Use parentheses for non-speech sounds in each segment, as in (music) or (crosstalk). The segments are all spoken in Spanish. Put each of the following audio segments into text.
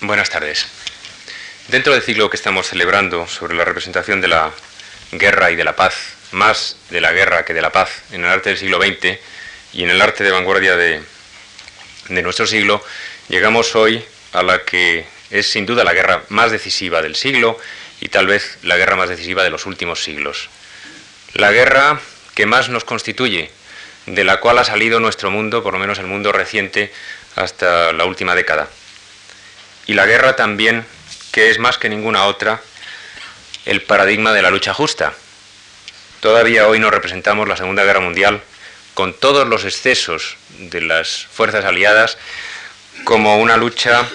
Buenas tardes. Dentro del ciclo que estamos celebrando sobre la representación de la guerra y de la paz, más de la guerra que de la paz, en el arte del siglo XX y en el arte de vanguardia de, de nuestro siglo, llegamos hoy a la que es sin duda la guerra más decisiva del siglo y tal vez la guerra más decisiva de los últimos siglos. La guerra que más nos constituye, de la cual ha salido nuestro mundo, por lo menos el mundo reciente, hasta la última década. Y la guerra también, que es más que ninguna otra, el paradigma de la lucha justa. Todavía hoy nos representamos la Segunda Guerra Mundial con todos los excesos de las fuerzas aliadas como una lucha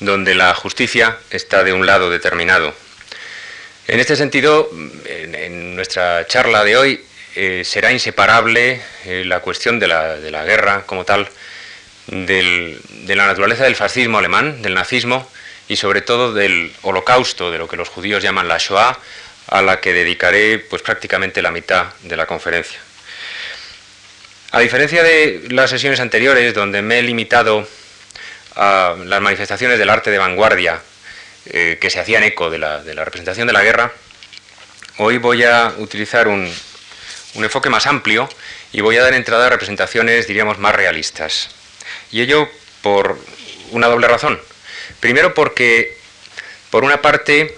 donde la justicia está de un lado determinado. En este sentido, en, nuestra charla de hoy eh, será inseparable eh, la cuestión de la, de la, guerra como tal, de la naturaleza del fascismo alemán, del nazismo y sobre todo del holocausto, de lo que los judíos llaman la Shoah, a la que dedicaré pues prácticamente la mitad de la conferencia. A diferencia de las sesiones anteriores, donde me he limitado a las manifestaciones del arte de vanguardia eh, que se hacían eco de la, representación de la guerra, hoy voy a utilizar un enfoque más amplio y voy a dar entrada a representaciones, diríamos, más realistas. Y ello por una doble razón. Primero porque, por una parte,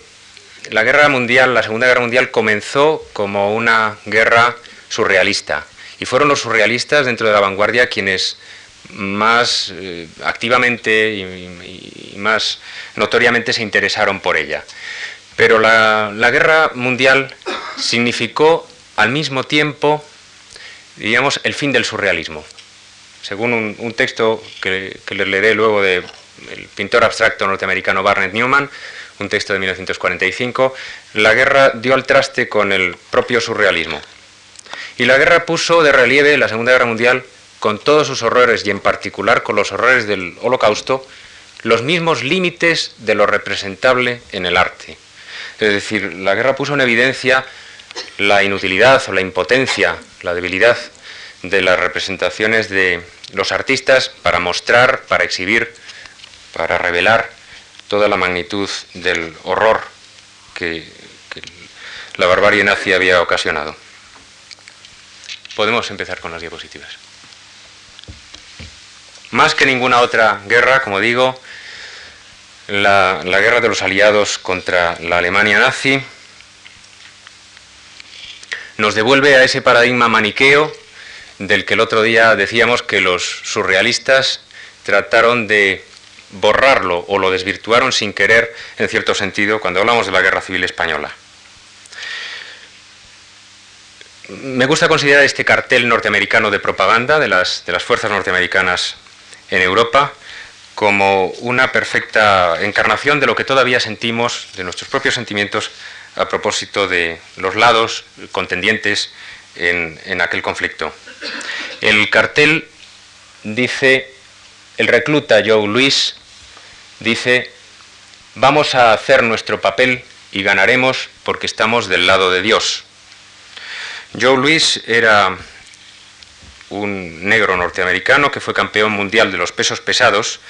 la guerra mundial, la Segunda Guerra Mundial, comenzó como una guerra surrealista. Y fueron los surrealistas dentro de la vanguardia quienes más eh, activamente y, y, más notoriamente se interesaron por ella. Pero la, la, guerra mundial significó al mismo tiempo, diríamos, el fin del surrealismo. Según un, texto que, que les leeré luego del de pintor abstracto norteamericano Barnett Newman, un texto de 1945, la guerra dio al traste con el propio surrealismo. Y la guerra puso de relieve la Segunda Guerra Mundial con todos sus horrores y en particular con los horrores del holocausto, los mismos límites de lo representable en el arte. Es decir, la guerra puso en evidencia la inutilidad o la impotencia, la debilidad de las representaciones de los artistas para mostrar, para exhibir, para revelar toda la magnitud del horror que, la barbarie nazi había ocasionado. Podemos empezar con las diapositivas. Más que ninguna otra guerra, como digo, la, la, guerra de los aliados contra la Alemania nazi nos devuelve a ese paradigma maniqueo del que el otro día decíamos que los surrealistas trataron de borrarlo o lo desvirtuaron sin querer, en cierto sentido, cuando hablamos de la guerra civil española. Me gusta considerar este cartel norteamericano de propaganda de las, fuerzas norteamericanas en Europa como una perfecta encarnación de lo que todavía sentimos, de nuestros propios sentimientos a propósito de los lados contendientes en, en aquel conflicto. El cartel dice, el recluta Joe Luis dice, vamos a hacer nuestro papel y ganaremos porque estamos del lado de Dios. Joe Luis era un negro norteamericano que fue campeón mundial de los pesos pesados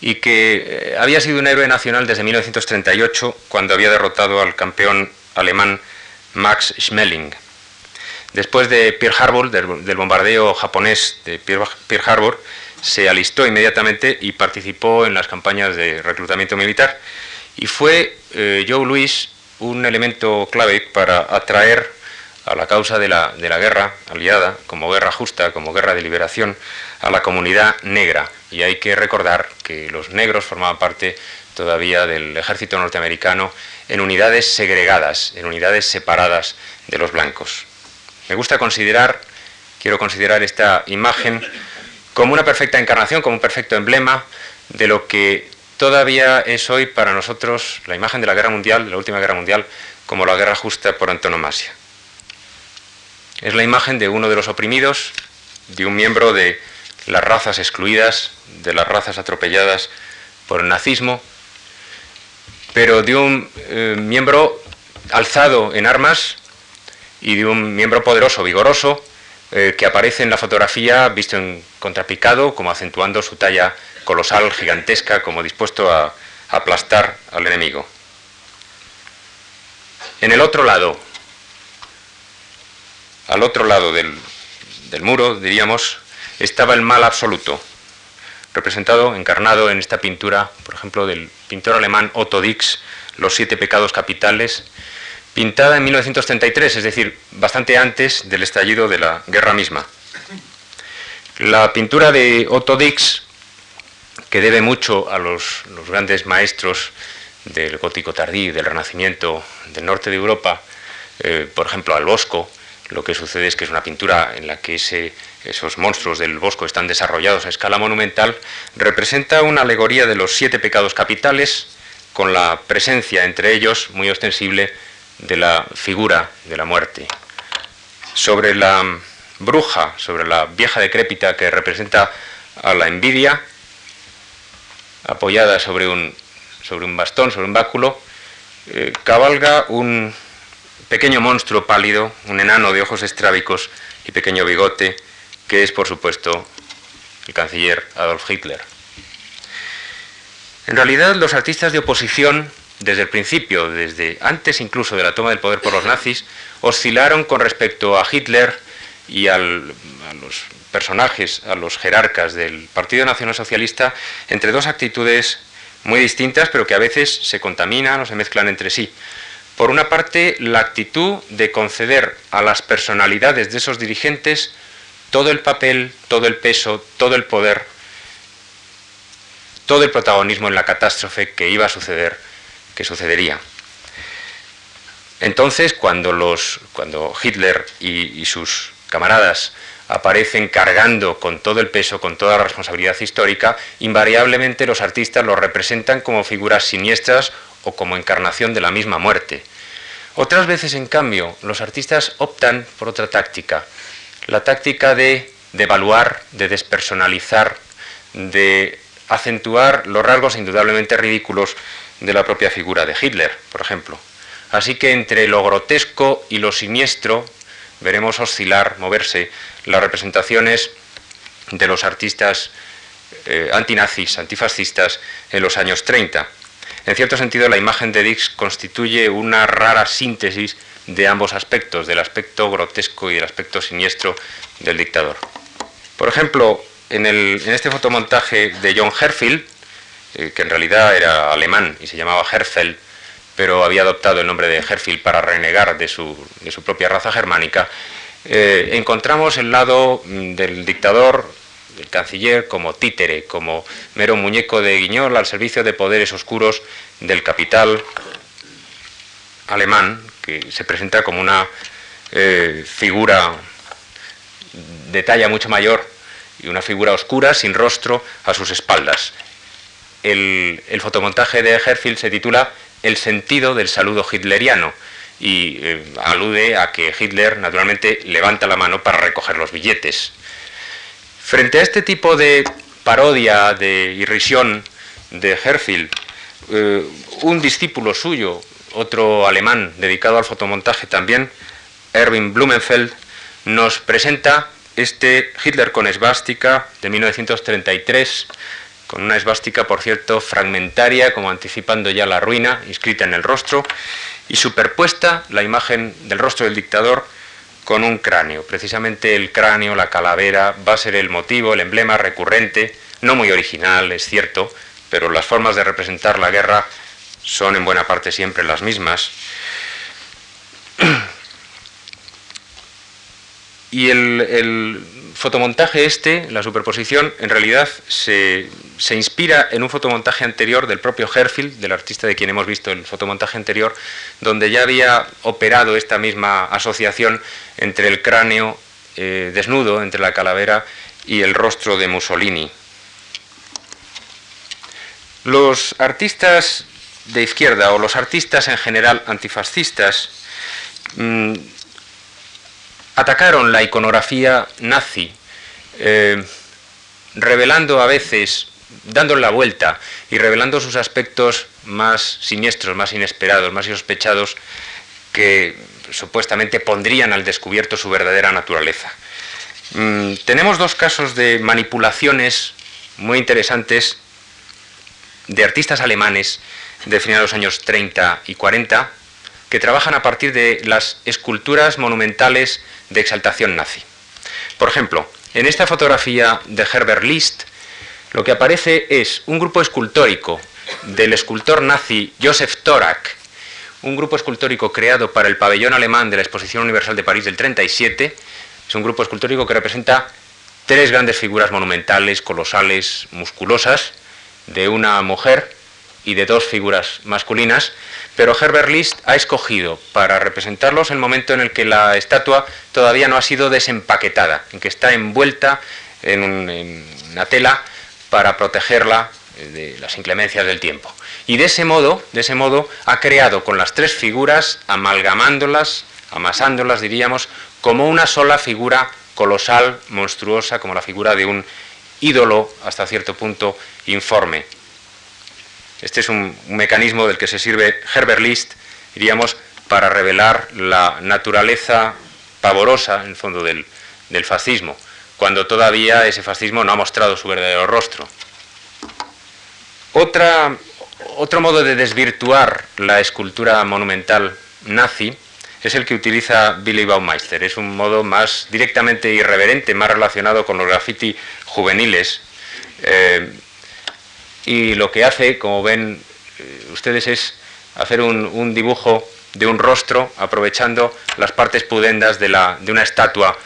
y que eh, había sido un héroe nacional desde 1938 cuando había derrotado al campeón alemán Max Schmeling. Después de Pearl Harbor, del, bombardeo japonés de Pearl, Pearl Harbor, se alistó inmediatamente y participó en las campañas de reclutamiento militar. Y fue eh, Joe Louis un elemento clave para atraer a la causa de la, de la, guerra aliada, como guerra justa, como guerra de liberación, a la comunidad negra. Y hay que recordar que los negros formaban parte todavía del ejército norteamericano en unidades segregadas, en unidades separadas de los blancos. Me gusta considerar, quiero considerar esta imagen como una perfecta encarnación, como un perfecto emblema de lo que todavía es hoy para nosotros la imagen de la guerra mundial, la última guerra mundial, como la guerra justa por antonomasia. Es la imagen de uno de los oprimidos, de un miembro de las razas excluidas, de las razas atropelladas por el nazismo, pero de un eh, miembro alzado en armas y de un miembro poderoso, vigoroso, eh, que aparece en la fotografía visto en contrapicado, como acentuando su talla colosal, gigantesca, como dispuesto a, aplastar al enemigo. En el otro lado, al otro lado del, del muro, diríamos, estaba el mal absoluto, representado, encarnado en esta pintura, por ejemplo, del pintor alemán Otto Dix, Los siete pecados capitales, pintada en 1933, es decir, bastante antes del estallido de la guerra misma. La pintura de Otto Dix, que debe mucho a los, grandes maestros del gótico tardío, del renacimiento del norte de Europa, eh, por ejemplo al Bosco, lo que sucede es que es una pintura en la que esos monstruos del Bosco están desarrollados a escala monumental, representa una alegoría de los siete pecados capitales, con la presencia entre ellos, muy ostensible, de la figura de la muerte. Sobre la bruja, sobre la vieja decrépita que representa a la envidia, apoyada sobre un, sobre un bastón, sobre un báculo, eh, cabalga un pequeño monstruo pálido, un enano de ojos estrábicos y pequeño bigote, que es, por supuesto, el canciller Adolf Hitler. En realidad, los artistas de oposición, desde el principio, desde antes incluso de la toma del poder por los nazis, oscilaron con respecto a Hitler y a los personajes, a los jerarcas del Partido Nacional Socialista, entre dos actitudes muy distintas, pero que a veces se contaminan o se mezclan entre sí. Por una parte, la actitud de conceder a las personalidades de esos dirigentes todo el papel, todo el peso, todo el poder, todo el protagonismo en la catástrofe que iba a suceder, que sucedería. Entonces, cuando, Hitler y, y sus camaradas aparecen cargando con todo el peso, con toda la responsabilidad histórica, invariablemente los artistas los representan como figuras siniestras o como encarnación de la misma muerte. Otras veces, en cambio, los artistas optan por otra táctica, la táctica de devaluar, de despersonalizar, de acentuar los rasgos indudablemente ridículos de la propia figura de Hitler, por ejemplo. Así que entre lo grotesco y lo siniestro veremos oscilar, moverse las representaciones de los artistas eh, antinazis, antifascistas en los años 30. En cierto sentido, la imagen de Dix constituye una rara síntesis de ambos aspectos, del aspecto grotesco y del aspecto siniestro del dictador. Por ejemplo, en, este fotomontaje de John Herfield, eh, que en realidad era alemán y se llamaba Herfeld, pero había adoptado el nombre de Herfield para renegar de su, propia raza germánica, eh, encontramos el lado mm, del dictador el canciller como títere, como mero muñeco de guiñol al servicio de poderes oscuros del capital alemán, que se presenta como una eh, figura de talla mucho mayor y una figura oscura sin rostro a sus espaldas. El, fotomontaje de Herfield se titula El sentido del saludo hitleriano y eh, alude a que Hitler naturalmente levanta la mano para recoger los billetes. Frente a este tipo de parodia, de irrisión de Herfield, eh, un discípulo suyo, otro alemán dedicado al fotomontaje también, Erwin Blumenfeld, nos presenta este Hitler con esvástica de 1933, con una esvástica, por cierto, fragmentaria, como anticipando ya la ruina, inscrita en el rostro, y superpuesta la imagen del rostro del dictador con un cráneo. Precisamente el cráneo, la calavera, va a ser el motivo, el emblema recurrente, no muy original, es cierto, pero las formas de representar la guerra son en buena parte siempre las mismas. (clears throat) Y el, fotomontaje este, la superposición, en realidad se, inspira en un fotomontaje anterior del propio Herfield, del artista de quien hemos visto el fotomontaje anterior, donde ya había operado esta misma asociación entre el cráneo eh, desnudo, entre la calavera y el rostro de Mussolini. Los artistas de izquierda o los artistas en general antifascistas mm, atacaron la iconografía nazi, eh, revelando a veces, dándole la vuelta y revelando sus aspectos más siniestros, más inesperados, más sospechados, que supuestamente pondrían al descubierto su verdadera naturaleza. Mm, tenemos dos casos de manipulaciones muy interesantes de artistas alemanes de finales de los años 30 y 40 que trabajan a partir de las esculturas monumentales de exaltación nazi. Por ejemplo, en esta fotografía de Herbert List, lo que aparece es un grupo escultórico del escultor nazi Josef Thorak, un grupo escultórico creado para el pabellón alemán de la Exposición Universal de París del 37. Es un grupo escultórico que representa tres grandes figuras monumentales, colosales, musculosas, de una mujer y de dos figuras masculinas, pero Herbert List ha escogido para representarlos el momento en el que la estatua todavía no ha sido desempaquetada, en que está envuelta en, una tela para protegerla de las inclemencias del tiempo. Y de ese modo, de ese modo, ha creado con las tres figuras, amalgamándolas, amasándolas, diríamos, como una sola figura colosal, monstruosa, como la figura de un ídolo hasta cierto punto informe. Este es un, mecanismo del que se sirve Herbert List, diríamos, para revelar la naturaleza pavorosa, en el fondo, del, fascismo, cuando todavía ese fascismo no ha mostrado su verdadero rostro. Otra, otro modo de desvirtuar la escultura monumental nazi es el que utiliza Billy Baumeister. Es un modo más directamente irreverente, más relacionado con los graffiti juveniles. Eh, y lo que hace, como ven eh, ustedes, es hacer un, dibujo de un rostro aprovechando las partes pudendas de, la, de una estatua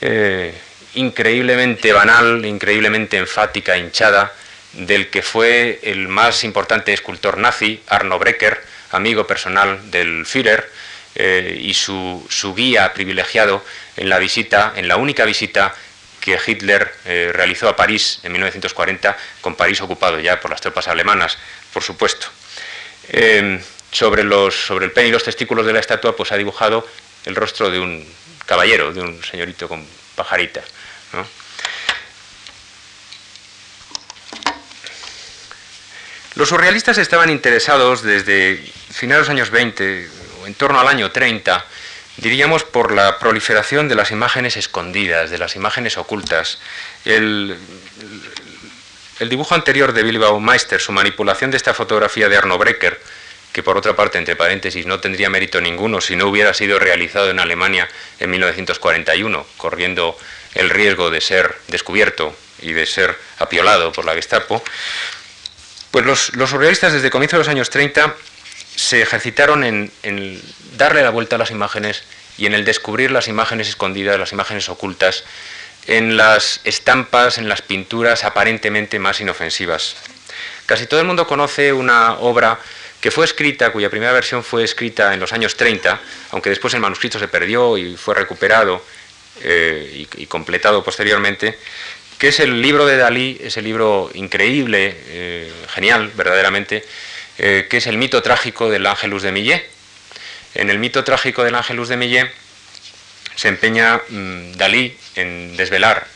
eh, increíblemente banal, increíblemente enfática, hinchada, del que fue el más importante escultor nazi, Arno Brecker, amigo personal del Führer, eh, y su, su, guía privilegiado en la visita, en la única visita que Hitler eh, realizó a París en 1940, con París ocupado ya por las tropas alemanas, por supuesto. Em, sobre, el pene y los testículos de la estatua, pues ha dibujado el rostro de un caballero, de un señorito con pajarita. Los surrealistas estaban interesados desde finales de los años 20, en torno al año 30, diríamos por la proliferación de las imágenes escondidas, de las imágenes ocultas. El, dibujo anterior de Billy Baumeister, su manipulación de esta fotografía de Arno Brecker, que por otra parte, entre paréntesis, no tendría mérito ninguno si no hubiera sido realizado en Alemania en 1941, corriendo el riesgo de ser descubierto y de ser apiolado por la Gestapo, pues los, los surrealistas desde comienzos de los años 30 se ejercitaron en, darle la vuelta a las imágenes y en el descubrir las imágenes escondidas, las imágenes ocultas, en las estampas, en las pinturas aparentemente más inofensivas. Casi todo el mundo conoce una obra que fue escrita, cuya primera versión fue escrita en los años 30, aunque después el manuscrito se perdió y fue recuperado eh, y, completado posteriormente, que es el libro de Dalí, ese libro increíble, eh, genial, verdaderamente, eh, que es el mito trágico del Ángelus de Millet. En el mito trágico del Ángelus de Millet se empeña mm, Dalí en desvelar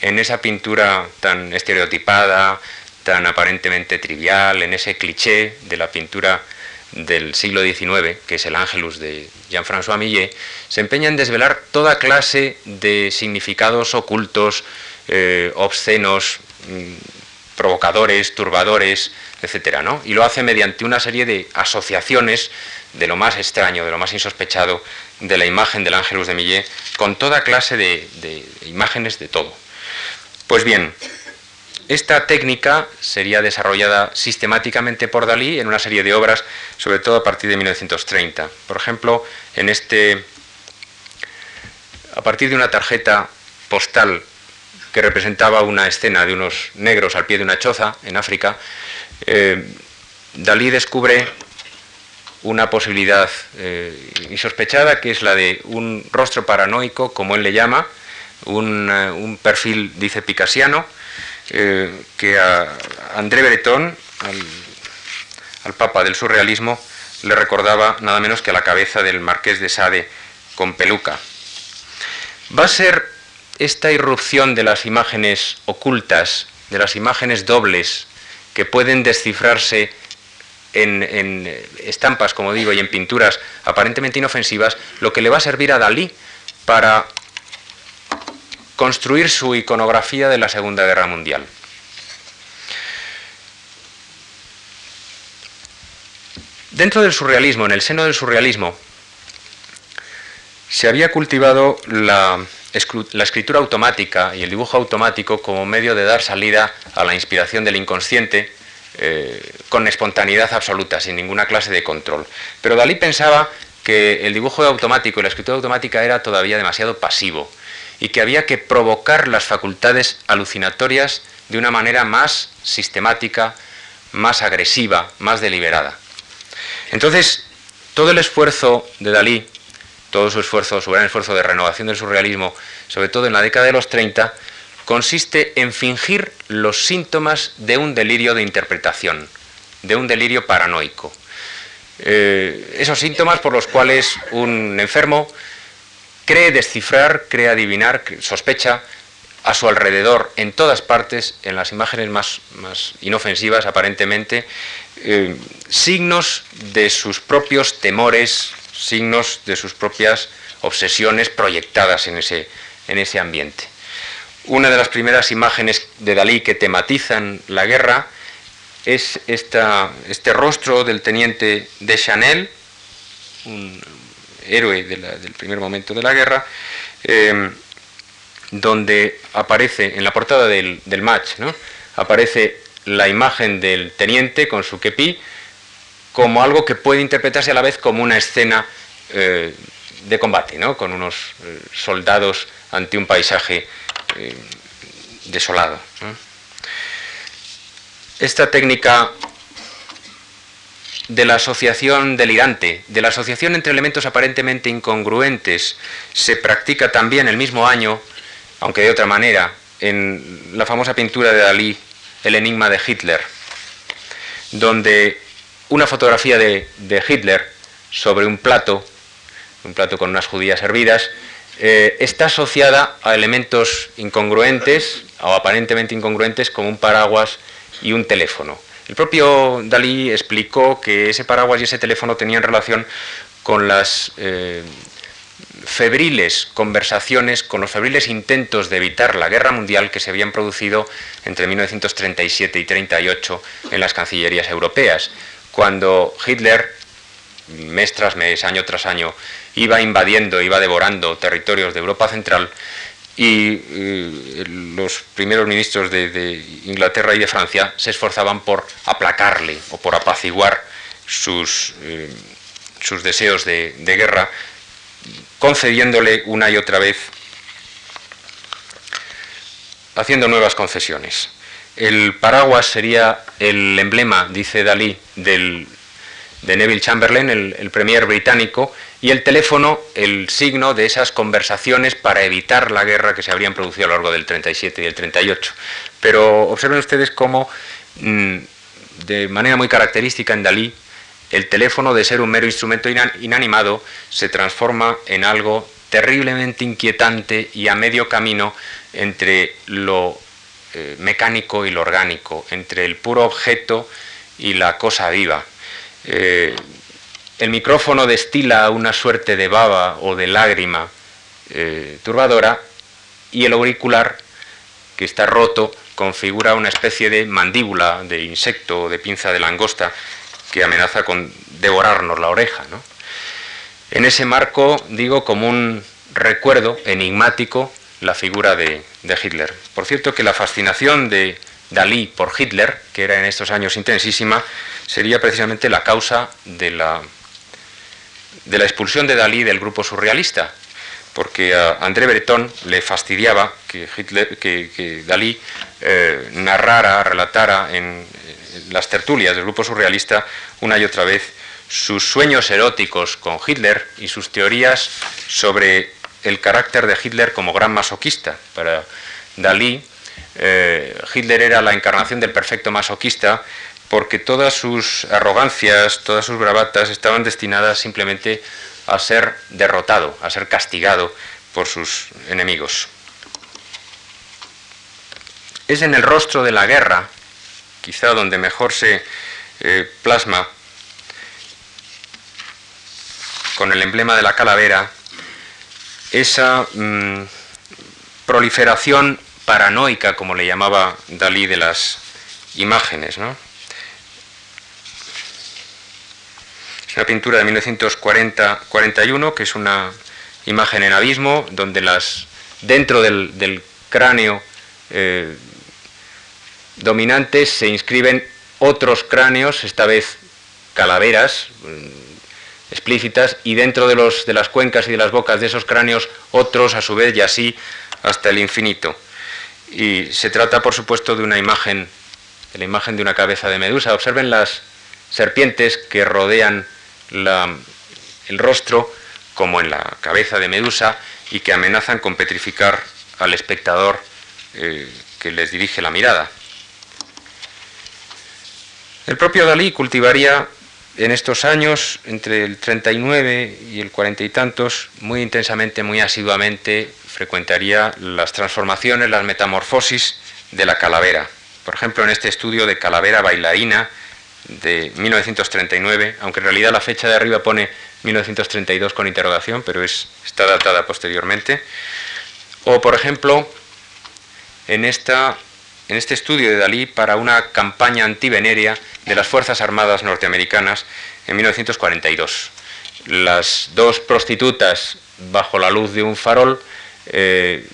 en esa pintura tan estereotipada, tan aparentemente trivial, en ese cliché de la pintura del siglo XIX, que es el Ángelus de Jean-François Millet, se empeña en desvelar toda clase de significados ocultos, eh, obscenos, mm, provocadores, turbadores, etcétera, ¿no? Y lo hace mediante una serie de asociaciones de lo más extraño, de lo más insospechado de la imagen del Ángelus de Millet, con toda clase de, de imágenes de todo. Pues bien, esta técnica sería desarrollada sistemáticamente por Dalí en una serie de obras, sobre todo a partir de 1930. Por ejemplo, en este, a partir de una tarjeta postal que representaba una escena de unos negros al pie de una choza en África, eh, Dalí descubre una posibilidad eh, insospechada que es la de un rostro paranoico, como él le llama, un, eh, perfil, dice Picasiano, que a André Breton, al, al, papa del surrealismo, le recordaba nada menos que a la cabeza del marqués de Sade con peluca. Va a ser esta irrupción de las imágenes ocultas, de las imágenes dobles, que pueden descifrarse en, en, estampas, como digo, y en pinturas aparentemente inofensivas, lo que le va a servir a Dalí para construir su iconografía de la Segunda Guerra Mundial. Dentro del surrealismo, en el seno del surrealismo, se había cultivado la, escritura automática y el dibujo automático como medio de dar salida a la inspiración del inconsciente eh, con espontaneidad absoluta, sin ninguna clase de control. Pero Dalí pensaba que el dibujo automático y la escritura automática era todavía demasiado pasivo y que había que provocar las facultades alucinatorias de una manera más sistemática, más agresiva, más deliberada. Entonces, todo el esfuerzo de Dalí, todo su esfuerzo, su gran esfuerzo de renovación del surrealismo, sobre todo en la década de los 30, consiste en fingir los síntomas de un delirio de interpretación, de un delirio paranoico. Eh, esos síntomas por los cuales un enfermo cree descifrar, cree adivinar, sospecha a su alrededor, en todas partes, en las imágenes más, inofensivas aparentemente, eh, signos de sus propios temores, signos de sus propias obsesiones proyectadas en ese, en ese ambiente. Una de las primeras imágenes de Dalí que tematizan la guerra es esta, este rostro del teniente de Chanel, un héroe del primer momento de la guerra, eh, donde aparece en la portada del, match, ¿no? aparece la imagen del teniente con su kepi como algo que puede interpretarse a la vez como una escena eh, de combate, ¿no? con unos eh, soldados ante un paisaje eh, desolado. Esta técnica de la asociación delirante, de la asociación entre elementos aparentemente incongruentes, se practica también el mismo año aunque de otra manera, en la famosa pintura de Dalí, El enigma de Hitler, donde una fotografía de, Hitler sobre un plato, un plato con unas judías hervidas, eh, está asociada a elementos incongruentes o aparentemente incongruentes como un paraguas y un teléfono. El propio Dalí explicó que ese paraguas y ese teléfono tenían relación con las eh, febriles conversaciones, con los febriles intentos de evitar la guerra mundial que se habían producido entre 1937 y 1938 en las cancillerías europeas, cuando Hitler, mes tras mes, año tras año, iba invadiendo, iba devorando territorios de Europa Central y eh, los primeros ministros de, Inglaterra y de Francia se esforzaban por aplacarle o por apaciguar sus, eh, sus deseos de guerra concediéndole una y otra vez, haciendo nuevas concesiones. El paraguas sería el emblema, dice Dalí, del, de Neville Chamberlain, el, premier británico, y el teléfono, el signo de esas conversaciones para evitar la guerra que se habrían producido a lo largo del 37 y el 38. Pero observen ustedes cómo, mm, de manera muy característica en Dalí, el teléfono de ser un mero instrumento inanimado se transforma en algo terriblemente inquietante y a medio camino entre lo eh, mecánico y lo orgánico, entre el puro objeto y la cosa viva. Eh, el micrófono destila una suerte de baba o de lágrima eh, turbadora y el auricular, que está roto, configura una especie de mandíbula de insecto o de pinza de langosta que amenaza con devorarnos la oreja. En ese marco, digo, como un recuerdo enigmático la figura de, Hitler. Por cierto, que la fascinación de Dalí por Hitler, que era en estos años intensísima, sería precisamente la causa de la, de la expulsión de Dalí del grupo surrealista, porque a André Breton le fastidiaba que, Hitler, que, Dalí eh, narrara, relatara en, las tertulias del grupo surrealista una y otra vez sus sueños eróticos con Hitler y sus teorías sobre el carácter de Hitler como gran masoquista. Para Dalí, eh, Hitler era la encarnación del perfecto masoquista porque todas sus arrogancias, todas sus bravatas estaban destinadas simplemente a ser derrotado, a ser castigado por sus enemigos. Es en el rostro de la guerra quizá donde mejor se eh, plasma con el emblema de la calavera esa mm, proliferación paranoica, como le llamaba Dalí, de las imágenes. Es una pintura de 1940-41, que es una imagen en abismo, donde las, dentro del, cráneo eh, dominante se inscriben otros cráneos, esta vez calaveras mm, explícitas, y dentro de, los, de las cuencas y de las bocas de esos cráneos otros a su vez y así hasta el infinito. Y se trata, por supuesto, de una imagen, de la imagen de una cabeza de medusa. Observen las serpientes que rodean el rostro, como en la cabeza de medusa, y que amenazan con petrificar al espectador eh, que les dirige la mirada. El propio Dalí cultivaría en estos años, entre el 39 y el 40 y tantos, muy intensamente, muy asiduamente, frecuentaría las transformaciones, las metamorfosis de la calavera. Por ejemplo, en este estudio de calavera bailarina de 1939, aunque en realidad la fecha de arriba pone 1932 con interrogación, pero es, está datada posteriormente. O, por ejemplo, en, esta, en este estudio de Dalí para una campaña antivenérea de las Fuerzas Armadas norteamericanas en 1942. Las dos prostitutas bajo la luz de un farol, eh,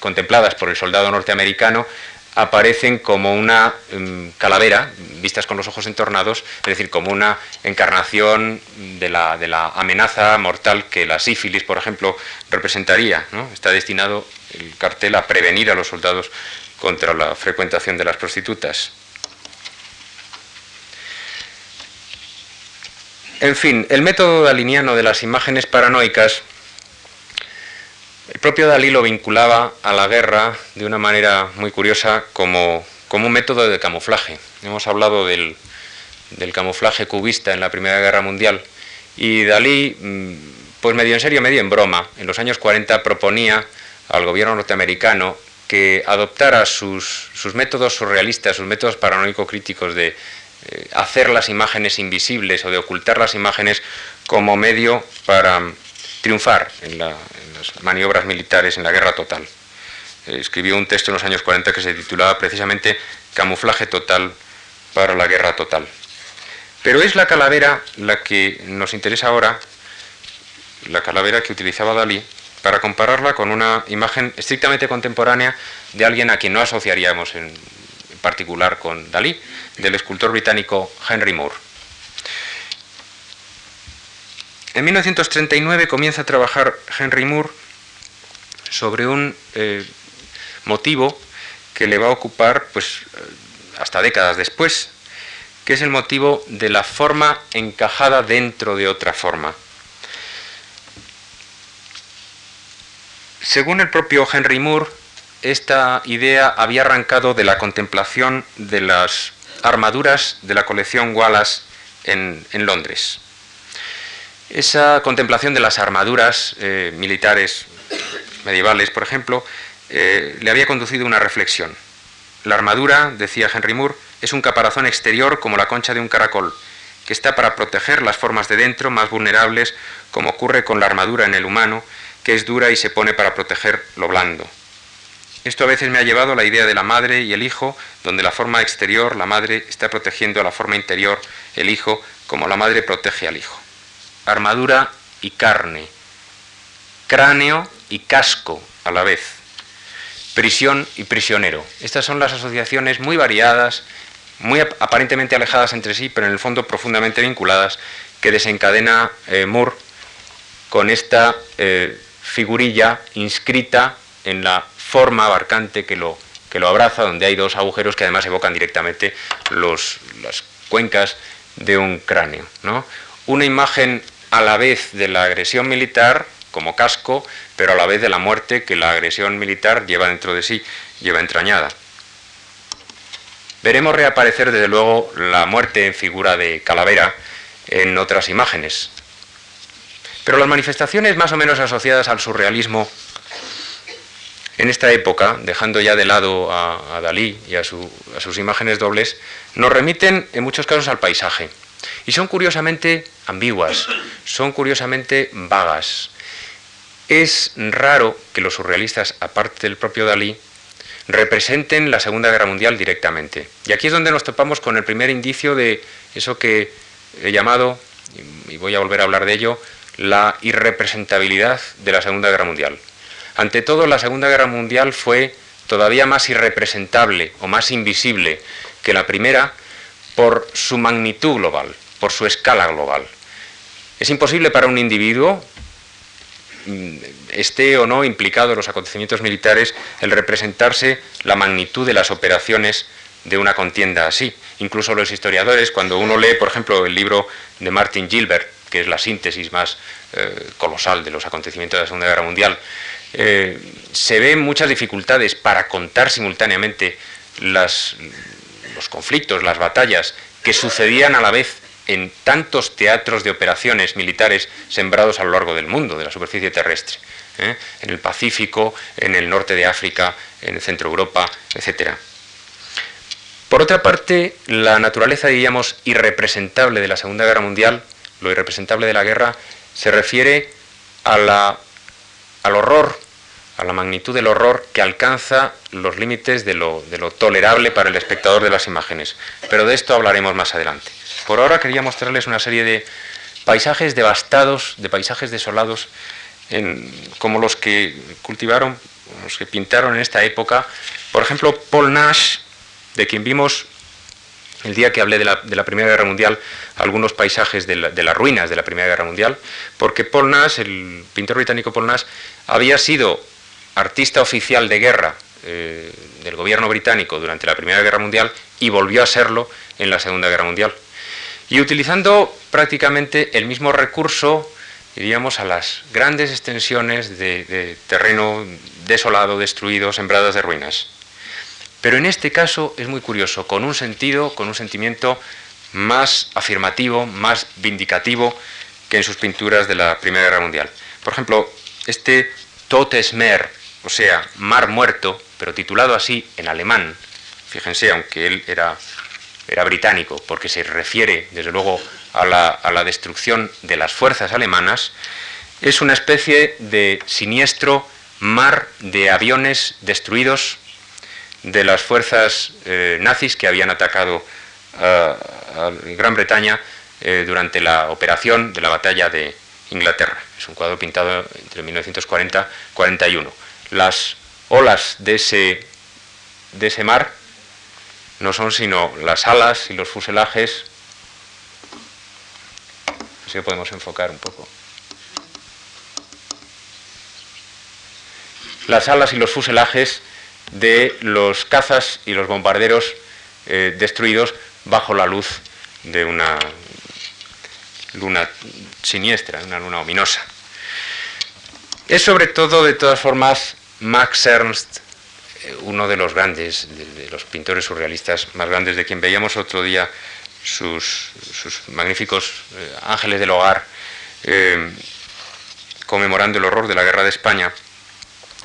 contempladas por el soldado norteamericano, aparecen como una em, calavera, vistas con los ojos entornados, es decir, como una encarnación de la amenaza mortal que la sífilis, por ejemplo, representaría. Está destinado el cartel a prevenir a los soldados contra la frecuentación de las prostitutas. En fin, el método daliniano de las imágenes paranoicas, el propio Dalí lo vinculaba a la guerra de una manera muy curiosa como, como un método de camuflaje. Hemos hablado del, camuflaje cubista en la Primera Guerra Mundial y Dalí, mm, pues medio en serio, medio en broma, en los años 40 proponía al gobierno norteamericano que adoptara sus, sus métodos surrealistas, sus métodos paranoico-críticos de, eh, hacer las imágenes invisibles o de ocultar las imágenes como medio para triunfar en, las maniobras militares, en la guerra total. Eh, escribió un texto en los años 40 que se titulaba precisamente Camuflaje total para la guerra total. Pero es la calavera la que nos interesa ahora, la calavera que utilizaba Dalí, para compararla con una imagen estrictamente contemporánea de alguien a quien no asociaríamos en particular con Dalí, del escultor británico Henry Moore. En 1939 comienza a trabajar Henry Moore sobre un eh, motivo que le va a ocupar pues, eh, hasta décadas después, que es el motivo de la forma encajada dentro de otra forma. Según el propio Henry Moore, esta idea había arrancado de la contemplación de las armaduras de la colección Wallace en, Londres. Esa contemplación de las armaduras eh, militares medievales, por ejemplo, eh, le había conducido a una reflexión. La armadura, decía Henry Moore, es un caparazón exterior como la concha de un caracol, que está para proteger las formas de dentro más vulnerables, como ocurre con la armadura en el humano, es dura y se pone para proteger lo blando. Esto a veces me ha llevado a la idea de la madre y el hijo, donde la forma exterior, la madre, está protegiendo a la forma interior, el hijo, como la madre protege al hijo. Armadura y carne, cráneo y casco a la vez, prisión y prisionero. Estas son las asociaciones muy variadas, muy aparentemente alejadas entre sí, pero en el fondo profundamente vinculadas, que desencadena eh, Moore con esta eh, figurilla inscrita en la forma abarcante que lo, que lo abraza, donde hay dos agujeros que además evocan directamente las cuencas de un cráneo. ¿no? Una imagen a la vez de la agresión militar como casco, pero a la vez de la muerte que la agresión militar lleva dentro de sí, lleva entrañada. Veremos reaparecer desde luego la muerte en figura de calavera en otras imágenes. Pero las manifestaciones más o menos asociadas al surrealismo en esta época, dejando ya de lado a, Dalí y a, sus imágenes dobles, nos remiten en muchos casos al paisaje. Y son curiosamente ambiguas, son curiosamente vagas. Es raro que los surrealistas, aparte del propio Dalí, representen la Segunda Guerra Mundial directamente. Y aquí es donde nos topamos con el primer indicio de eso que he llamado y voy a volver a hablar de ello, la irrepresentabilidad de la Segunda Guerra Mundial. Ante todo, la Segunda Guerra Mundial fue todavía más irrepresentable o más invisible que la primera por su magnitud global, por su escala global. Es imposible para un individuo, mm, esté o no implicado en los acontecimientos militares, el representarse la magnitud de las operaciones de una contienda así. Incluso los historiadores, cuando uno lee, por ejemplo, el libro de Martin Gilbert, que es la síntesis más eh, colosal de los acontecimientos de la Segunda Guerra Mundial, eh, se ven muchas dificultades para contar simultáneamente los conflictos, las batallas que sucedían a la vez en tantos teatros de operaciones militares sembrados a lo largo del mundo, de la superficie terrestre, ¿eh? en el Pacífico, en el norte de África, en el centro de Europa, etc. Por otra parte, la naturaleza, diríamos, irrepresentable de la Segunda Guerra Mundial, lo irrepresentable de la guerra, se refiere a la al horror, a la magnitud del horror que alcanza los límites de lo, tolerable para el espectador de las imágenes. Pero de esto hablaremos más adelante. Por ahora quería mostrarles una serie de paisajes devastados, de paisajes desolados, como los que cultivaron, los que pintaron en esta época. Por ejemplo, Paul Nash, de quien vimos el día que hablé de la, Primera Guerra Mundial, algunos paisajes de, las ruinas de la Primera Guerra Mundial, porque Paul Nash, el pintor británico Paul Nash, había sido artista oficial de guerra eh, del gobierno británico durante la Primera Guerra Mundial y volvió a serlo en la Segunda Guerra Mundial. Y utilizando prácticamente el mismo recurso, diríamos, a las grandes extensiones de terreno desolado, destruido, sembradas de ruinas. Pero en este caso es muy curioso, con un sentido, con un sentimiento más afirmativo, más vindicativo que en sus pinturas de la Primera Guerra Mundial. Por ejemplo, este Totesmer, o sea, Mar Muerto, pero titulado así en alemán, fíjense, aunque él era, era británico, porque se refiere, desde luego, a la, a la destrucción de las fuerzas alemanas, es una especie de siniestro mar de aviones destruidos de las fuerzas eh, nazis que habían atacado a, Gran Bretaña eh, durante la operación de la batalla de Inglaterra. Es un cuadro pintado entre 1940 y 41. Las olas de ese, de ese mar no son sino las alas y los fuselajes. Así que podemos enfocar un poco. Las alas y los fuselajes de los cazas y los bombarderos eh, destruidos bajo la luz de una luna siniestra, una luna ominosa. Es sobre todo, de todas formas, Max Ernst, eh, uno de los grandes, de, los pintores surrealistas más grandes, de quien veíamos otro día sus, magníficos eh, ángeles del hogar, conmemorando el horror de la guerra de España.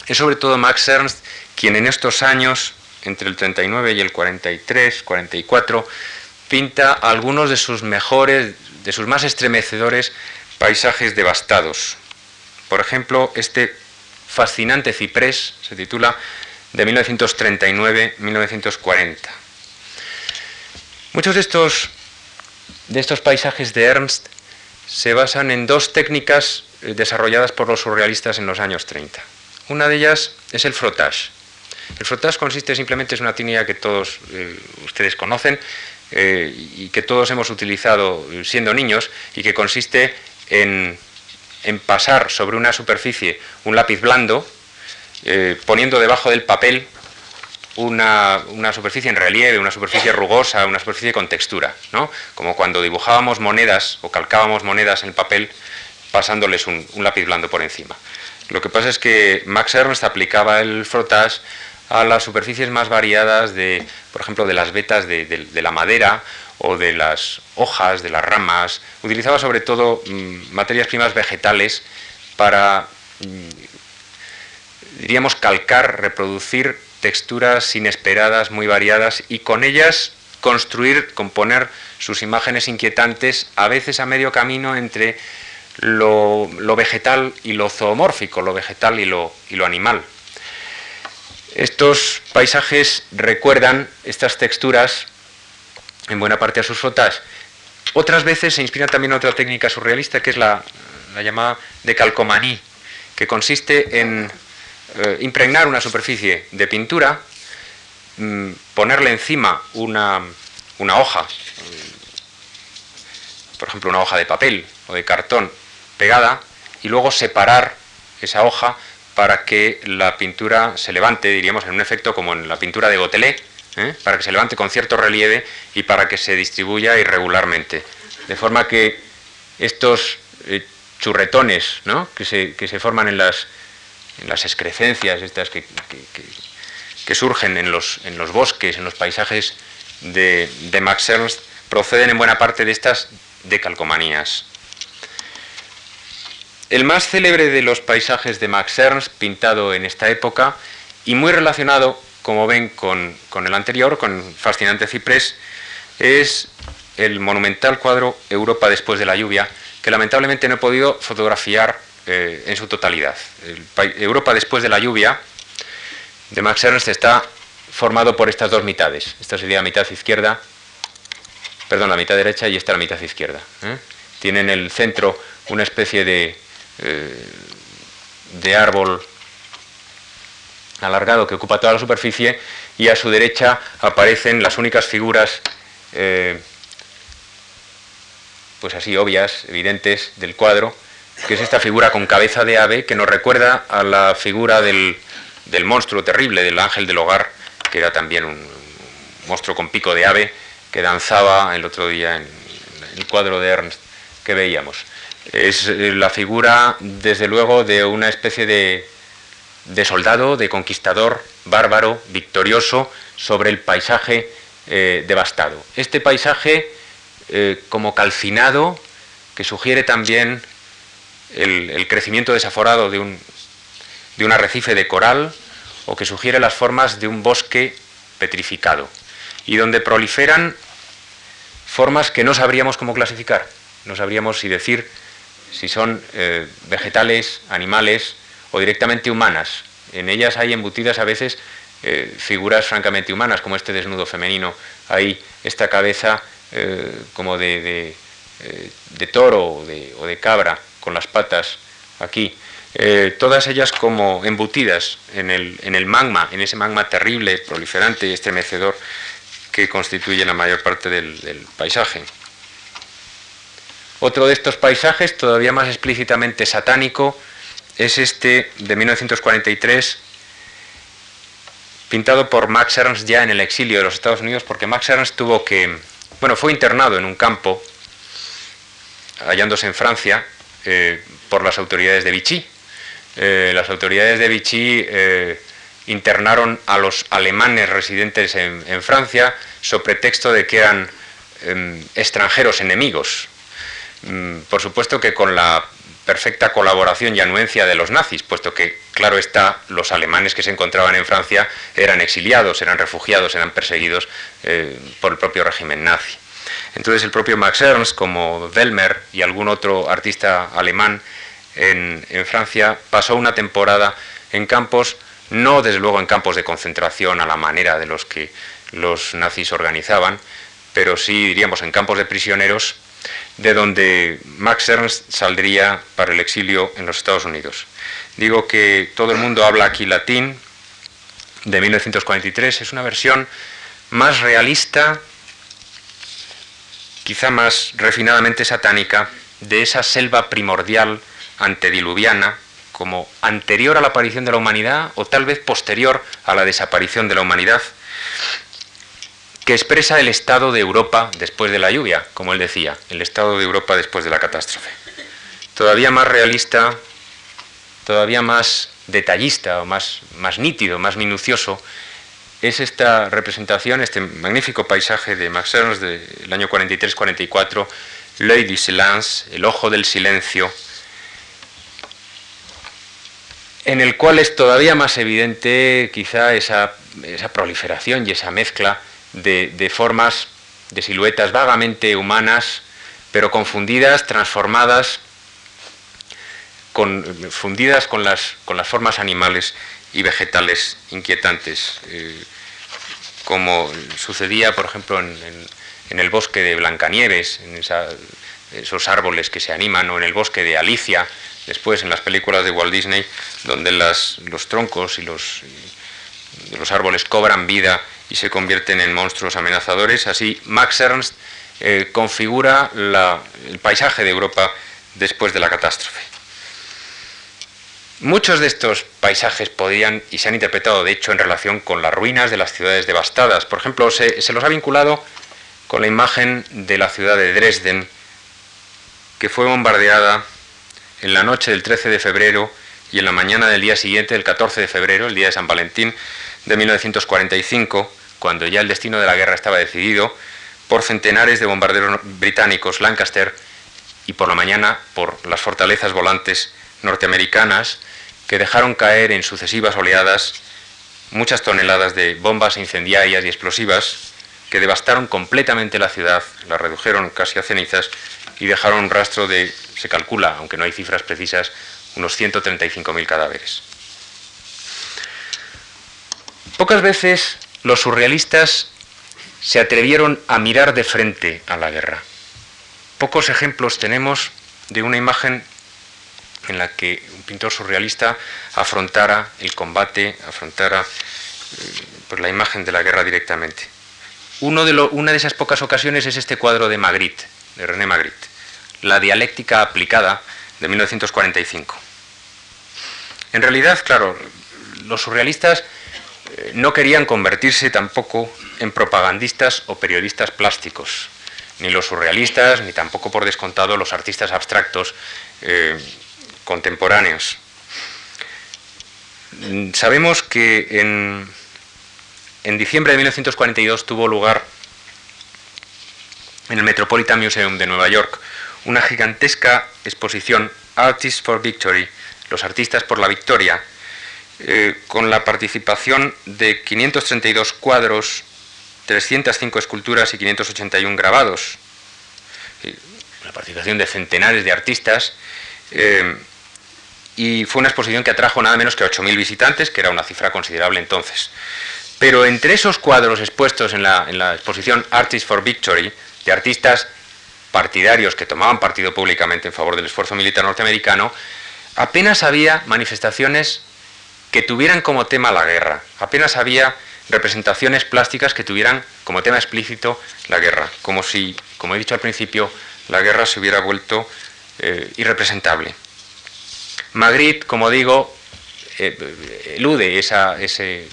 Es sobre todo Max Ernst quien en estos años, entre el 39 y el 43, 44, pinta algunos de sus mejores, de sus más estremecedores paisajes devastados. Por ejemplo, este fascinante ciprés se titula de 1939-1940. Muchos de estos, de estos paisajes de Ernst se basan en dos técnicas eh, desarrolladas por los surrealistas en los años 30. Una de ellas es el frottage. El frottage consiste simplemente, es una técnica que todos eh, ustedes conocen eh, y que todos hemos utilizado siendo niños y que consiste en, pasar sobre una superficie un lápiz blando, eh, poniendo debajo del papel una, superficie en relieve, una superficie rugosa, una superficie con textura, ¿no? como cuando dibujábamos monedas o calcábamos monedas en el papel pasándoles un, un lápiz blando por encima. Lo que pasa es que Max Ernst aplicaba el frottage a las superficies más variadas de, por ejemplo, de las vetas de, la madera o de las hojas, de las ramas. Utilizaba sobre todo mm, materias primas vegetales para, mm, diríamos, calcar, reproducir texturas inesperadas, muy variadas, y con ellas construir, componer sus imágenes inquietantes, a veces a medio camino entre lo, vegetal y lo zoomórfico, lo vegetal y lo animal. Estos paisajes recuerdan estas texturas en buena parte a sus fotos Otras veces se inspira también otra técnica surrealista que es la, llamada de calcomaní, que consiste en eh, impregnar una superficie de pintura, mm, ponerle encima una, una hoja, por ejemplo una hoja de papel o de cartón pegada, y luego separar esa hoja para que la pintura se levante, diríamos, en un efecto como en la pintura de Gotelé, ¿eh? para que se levante con cierto relieve y para que se distribuya irregularmente. De forma que estos eh, churretones que, se, forman en las, en las excrescencias, estas que, surgen en los, en los, bosques, en los paisajes de, de Max Ernst, proceden en buena parte de estas decalcomanías. El más célebre de los paisajes de Max Ernst, pintado en esta época y muy relacionado, como ven, con, el anterior, con Fascinante Ciprés, es el monumental cuadro Europa después de la lluvia, que lamentablemente no he podido fotografiar eh, en su totalidad. Europa después de la lluvia de Max Ernst está formado por estas dos mitades. Esta sería la mitad izquierda, perdón, la mitad derecha y esta la mitad izquierda. ¿eh? Tiene en el centro una especie de, eh, de árbol alargado que ocupa toda la superficie y a su derecha aparecen las únicas figuras eh, pues así obvias, evidentes del cuadro, que es esta figura con cabeza de ave que nos recuerda a la figura del, monstruo terrible, del ángel del hogar, que era también un, monstruo con pico de ave que danzaba el otro día en el cuadro de Ernst que veíamos. Es eh, la figura, desde luego, de una especie de, soldado, de conquistador, bárbaro, victorioso, sobre el paisaje eh, devastado. Este paisaje, eh, como calcinado, que sugiere también el, crecimiento desaforado de un, de un arrecife de coral, o que sugiere las formas de un bosque petrificado, y donde proliferan formas que no sabríamos cómo clasificar, no sabríamos si decir si son eh, vegetales, animales o directamente humanas. En ellas hay embutidas a veces eh, figuras francamente humanas, como este desnudo femenino. Hay esta cabeza eh, como de, toro o de, cabra, con las patas aquí. todas ellas como embutidas en el, en el magma, en ese magma terrible, proliferante y estremecedor que constituye la mayor parte del paisaje. Otro de estos paisajes, todavía más explícitamente satánico, es este de 1943, pintado por Max Ernst ya en el exilio de los Estados Unidos, porque Max Ernst tuvo que, bueno, fue internado en un campo, hallándose en Francia, eh, por las autoridades de Vichy. Eh, las autoridades de Vichy eh, internaron a los alemanes residentes en, en, Francia sobre pretexto de que eran em, extranjeros enemigos por supuesto que con la perfecta colaboración y anuencia de los nazis, puesto que, claro está, los alemanes que se encontraban en Francia eran exiliados, eran refugiados, eran perseguidos eh, por el propio régimen nazi. Entonces el propio Max Ernst, como Delmer y algún otro artista alemán en Francia, pasó una temporada en campos, no desde luego en campos de concentración a la manera de los que los nazis organizaban, pero sí diríamos en campos de prisioneros de donde Max Ernst saldría para el exilio en los Estados Unidos. Digo que todo el mundo habla aquí latín, de 1943, es una versión más realista, quizá más refinadamente satánica, de esa selva primordial antediluviana, como anterior a la aparición de la humanidad o tal vez posterior a la desaparición de la humanidad, que expresa el estado de Europa después de la lluvia, como él decía, el estado de Europa después de la catástrofe. Todavía más realista, todavía más detallista, o más, más nítido, más minucioso, es esta representación, este magnífico paisaje de Max Ernst del año 43-44, L'œil du silence, el ojo del silencio, en el cual es todavía más evidente quizá esa, esa proliferación y esa mezcla de, formas, de siluetas vagamente humanas, pero confundidas, transformadas, fundidas con las, con las formas animales y vegetales inquietantes, eh, como sucedía, por ejemplo, en, en el bosque de Blancanieves, en esos árboles que se animan, o en el bosque de Alicia, después en las películas de Walt Disney, donde los troncos y los, los árboles cobran vida y se convierten en monstruos amenazadores. Así, Max Ernst eh, configura el paisaje de Europa después de la catástrofe. Muchos de estos paisajes podían y se han interpretado, de hecho, en relación con las ruinas de las ciudades devastadas. Por ejemplo, se, se los ha vinculado con la imagen de la ciudad de Dresden, que fue bombardeada en la noche del 13 de febrero y en la mañana del día siguiente, el 14 de febrero, el día de San Valentín de 1945, cuando ya el destino de la guerra estaba decidido, por centenares de bombarderos británicos Lancaster y por la mañana por las fortalezas volantes norteamericanas que dejaron caer en sucesivas oleadas muchas toneladas de bombas incendiarias y explosivas que devastaron completamente la ciudad, la redujeron casi a cenizas y dejaron un rastro de, se calcula, aunque no hay cifras precisas, unos 135.000 cadáveres. Pocas veces los surrealistas se atrevieron a mirar de frente a la guerra. Pocos ejemplos tenemos de una imagen en la que un pintor surrealista afrontara el combate, afrontara eh, pues, la imagen de la guerra directamente. Una de esas pocas ocasiones es este cuadro de Magritte, de René Magritte, La dialéctica aplicada de 1945. En realidad, claro, los surrealistas no querían convertirse tampoco en propagandistas o periodistas plásticos, ni los surrealistas, ni tampoco por descontado los artistas abstractos eh, contemporáneos. Sabemos que en, en diciembre de 1942 tuvo lugar en el Metropolitan Museum de Nueva York una gigantesca exposición Artists for Victory, los artistas por la victoria, eh, con la participación de 532 cuadros, 305 esculturas y 581 grabados, la participación de centenares de artistas, eh, y fue una exposición que atrajo nada menos que 8.000 visitantes, que era una cifra considerable entonces. Pero entre esos cuadros expuestos en la, en la exposición Artists for Victory, de artistas partidarios que tomaban partido públicamente en favor del esfuerzo militar norteamericano, apenas había manifestaciones que tuvieran como tema la guerra, apenas había representaciones plásticas que tuvieran como tema explícito la guerra, como si, como he dicho al principio, la guerra se hubiera vuelto eh, irrepresentable. Magritte, como digo, eh, elude ese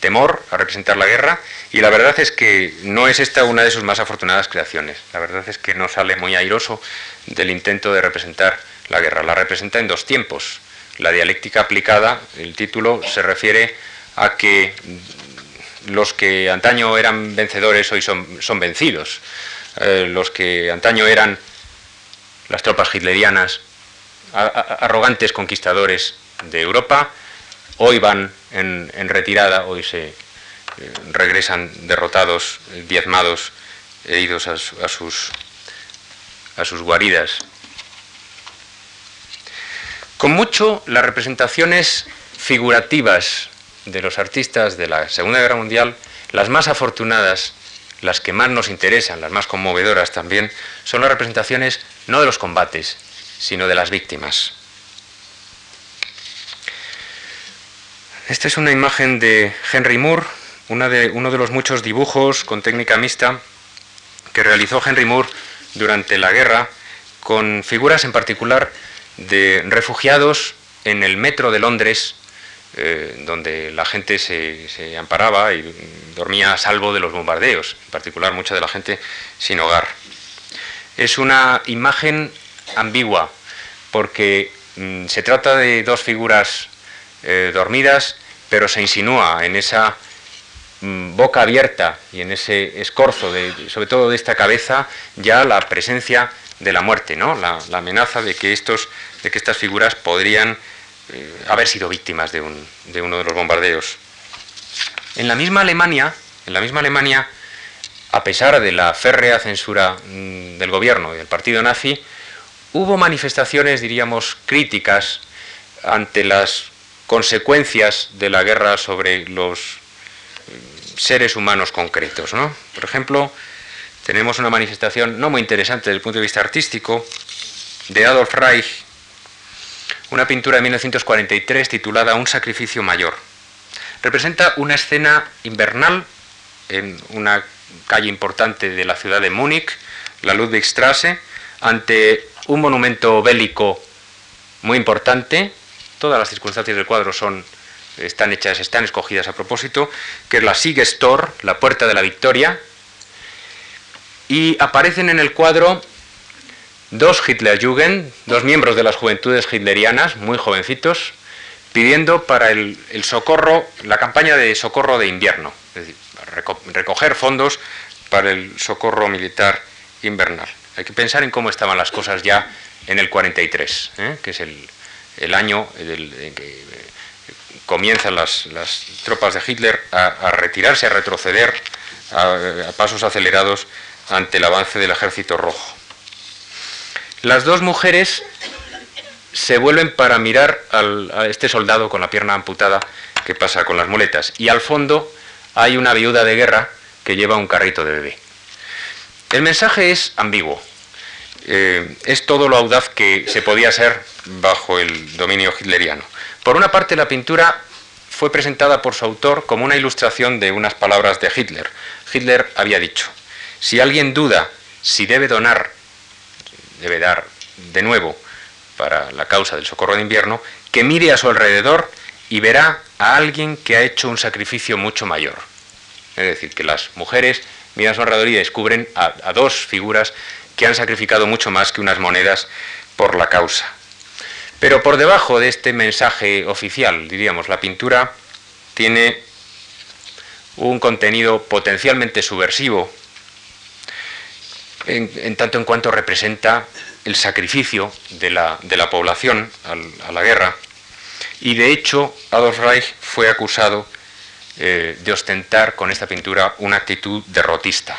temor a representar la guerra y la verdad es que no es esta una de sus más afortunadas creaciones. La verdad es que no sale muy airoso del intento de representar la guerra. La representa en dos tiempos. La dialéctica aplicada, el título se refiere a que los que antaño eran vencedores hoy son, son vencidos. Eh, los que antaño eran las tropas hitlerianas, arrogantes conquistadores de Europa, hoy van en, retirada, hoy se eh, regresan derrotados, diezmados, heridos a, sus, a sus guaridas. Con mucho, las representaciones figurativas de los artistas de la Segunda Guerra Mundial, las más afortunadas, las que más nos interesan, las más conmovedoras también, son las representaciones no de los combates, sino de las víctimas. Esta es una imagen de Henry Moore, de, uno de los muchos dibujos con técnica mixta que realizó Henry Moore durante la guerra, con figuras en particular de refugiados en el metro de Londres, eh, donde la gente se, amparaba y dormía a salvo de los bombardeos, en particular mucha de la gente sin hogar. Es una imagen ambigua, porque mm, se trata de dos figuras eh, dormidas, pero se insinúa en esa mm, boca abierta y en ese escorzo, sobre todo de esta cabeza, ya la presencia de la muerte, ¿no? la, amenaza de que, estos, de que estas figuras podrían eh, haber sido víctimas de, de uno de los bombardeos. En la misma Alemania, en la misma Alemania, a pesar de la férrea censura mm, del gobierno y del partido nazi, hubo manifestaciones, diríamos, críticas ante las consecuencias de la guerra sobre los seres humanos concretos. Por ejemplo, tenemos una manifestación no muy interesante desde el punto de vista artístico de Adolf Reich, una pintura de 1943 titulada Un sacrificio mayor. Representa una escena invernal en una calle importante de la ciudad de Múnich, la Ludwigstrasse, ante un monumento bélico muy importante. Todas las circunstancias del cuadro son, están hechas, están escogidas a propósito, que es la Siegestor, la Puerta de la Victoria, y aparecen en el cuadro dos Hitlerjugend, dos miembros de las juventudes hitlerianas, muy jovencitos, pidiendo para el, socorro, la campaña de socorro de invierno, es decir, recoger fondos para el socorro militar invernal. Hay que pensar en cómo estaban las cosas ya en el 43, ¿eh? que es el, año en que eh, comienzan las, tropas de Hitler a, retirarse, a retroceder a pasos acelerados ante el avance del ejército rojo. Las dos mujeres se vuelven para mirar a este soldado con la pierna amputada que pasa con las muletas. Y al fondo hay una viuda de guerra que lleva un carrito de bebé. El mensaje es ambiguo. Eh, es todo lo audaz que se podía ser bajo el dominio hitleriano. Por una parte, la pintura fue presentada por su autor como una ilustración de unas palabras de Hitler. Hitler había dicho, si alguien duda si debe donar, debe dar de nuevo para la causa del socorro de invierno, que mire a su alrededor y verá a alguien que ha hecho un sacrificio mucho mayor. Es decir, que las mujeres miran a su alrededor y descubren a, a dos figuras que han sacrificado mucho más que unas monedas por la causa. Pero por debajo de este mensaje oficial, diríamos, la pintura tiene un contenido potencialmente subversivo en, tanto en cuanto representa el sacrificio de la, población a la guerra. Y de hecho, Adolf Reich fue acusado eh, de ostentar con esta pintura una actitud derrotista.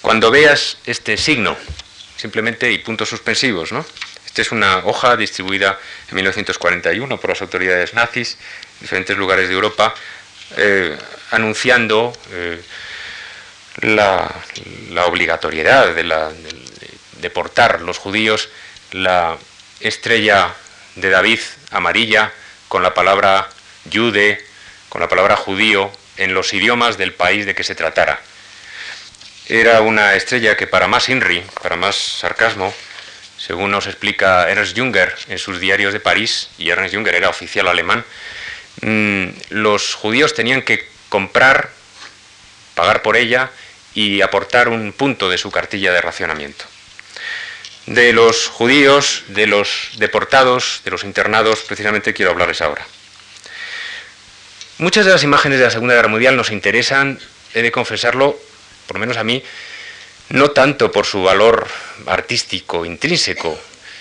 Cuando veas este signo, simplemente y puntos suspensivos, ¿no? Esta es una hoja distribuida en 1941 por las autoridades nazis en diferentes lugares de Europa, eh, anunciando eh, la, obligatoriedad de, la, portar los judíos la estrella de David amarilla con la palabra jude, con la palabra judío, en los idiomas del país de que se tratara. Era una estrella que para más INRI, para más sarcasmo, según nos explica Ernst Junger en sus diarios de París, y Ernst Junger era oficial alemán, mm, los judíos tenían que comprar, pagar por ella y aportar un punto de su cartilla de racionamiento. De los judíos, de los deportados, de los internados, precisamente quiero hablarles ahora. Muchas de las imágenes de la Segunda Guerra Mundial nos interesan, he de confesarlo, por lo menos a mí, no tanto por su valor artístico intrínseco,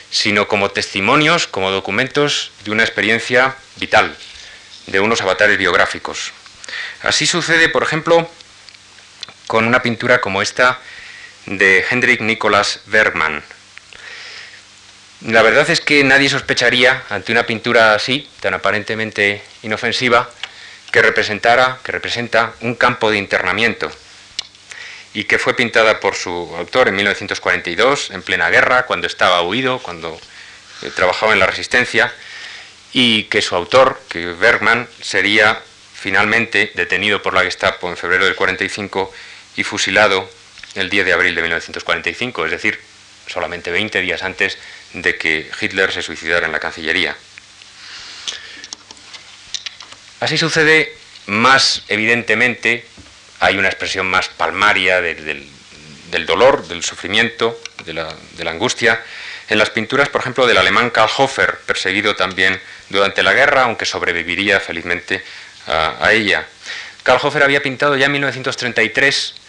sino como testimonios, como documentos de una experiencia vital, de unos avatares biográficos. Así sucede, por ejemplo, con una pintura como esta de Hendrik Nicolas Bergman. La verdad es que nadie sospecharía, ante una pintura así, tan aparentemente inofensiva, que representara, que representa un campo de internamiento y que fue pintada por su autor en 1942, en plena guerra, cuando estaba huido, cuando eh, trabajaba en la resistencia, y que su autor, que Bergman, sería finalmente detenido por la Gestapo en febrero del 45 y fusilado el 10 de abril de 1945, es decir, solamente 20 días antes de que Hitler se suicidara en la Cancillería. Así sucede más evidentemente, hay una expresión más palmaria del, dolor, del sufrimiento, de la, angustia, en las pinturas, por ejemplo, del alemán Karl Hofer, perseguido también durante la guerra, aunque sobreviviría felizmente a, a ella. Karl Hofer había pintado ya en 1933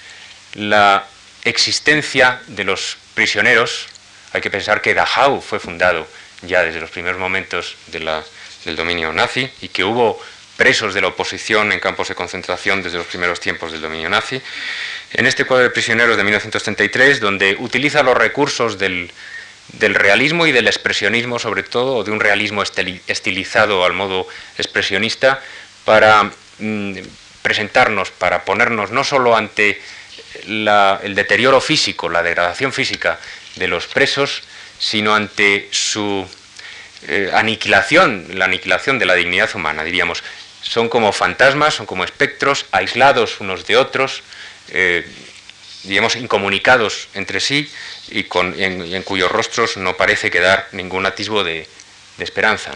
la existencia de los prisioneros, hay que pensar que Dachau fue fundado ya desde los primeros momentos del dominio nazi y que hubo presos de la oposición en campos de concentración desde los primeros tiempos del dominio nazi. En este cuadro de prisioneros de 1933, donde utiliza los recursos del, realismo y del expresionismo, sobre todo, o de un realismo estilizado al modo expresionista, para mm, presentarnos para ponernos no solo ante el deterioro físico, la degradación física de los presos, sino ante su eh, aniquilación, la aniquilación de la dignidad humana, diríamos. Son como fantasmas, son como espectros, aislados unos de otros, eh, digamos, incomunicados entre sí y, con, en, cuyos rostros no parece quedar ningún atisbo de, esperanza.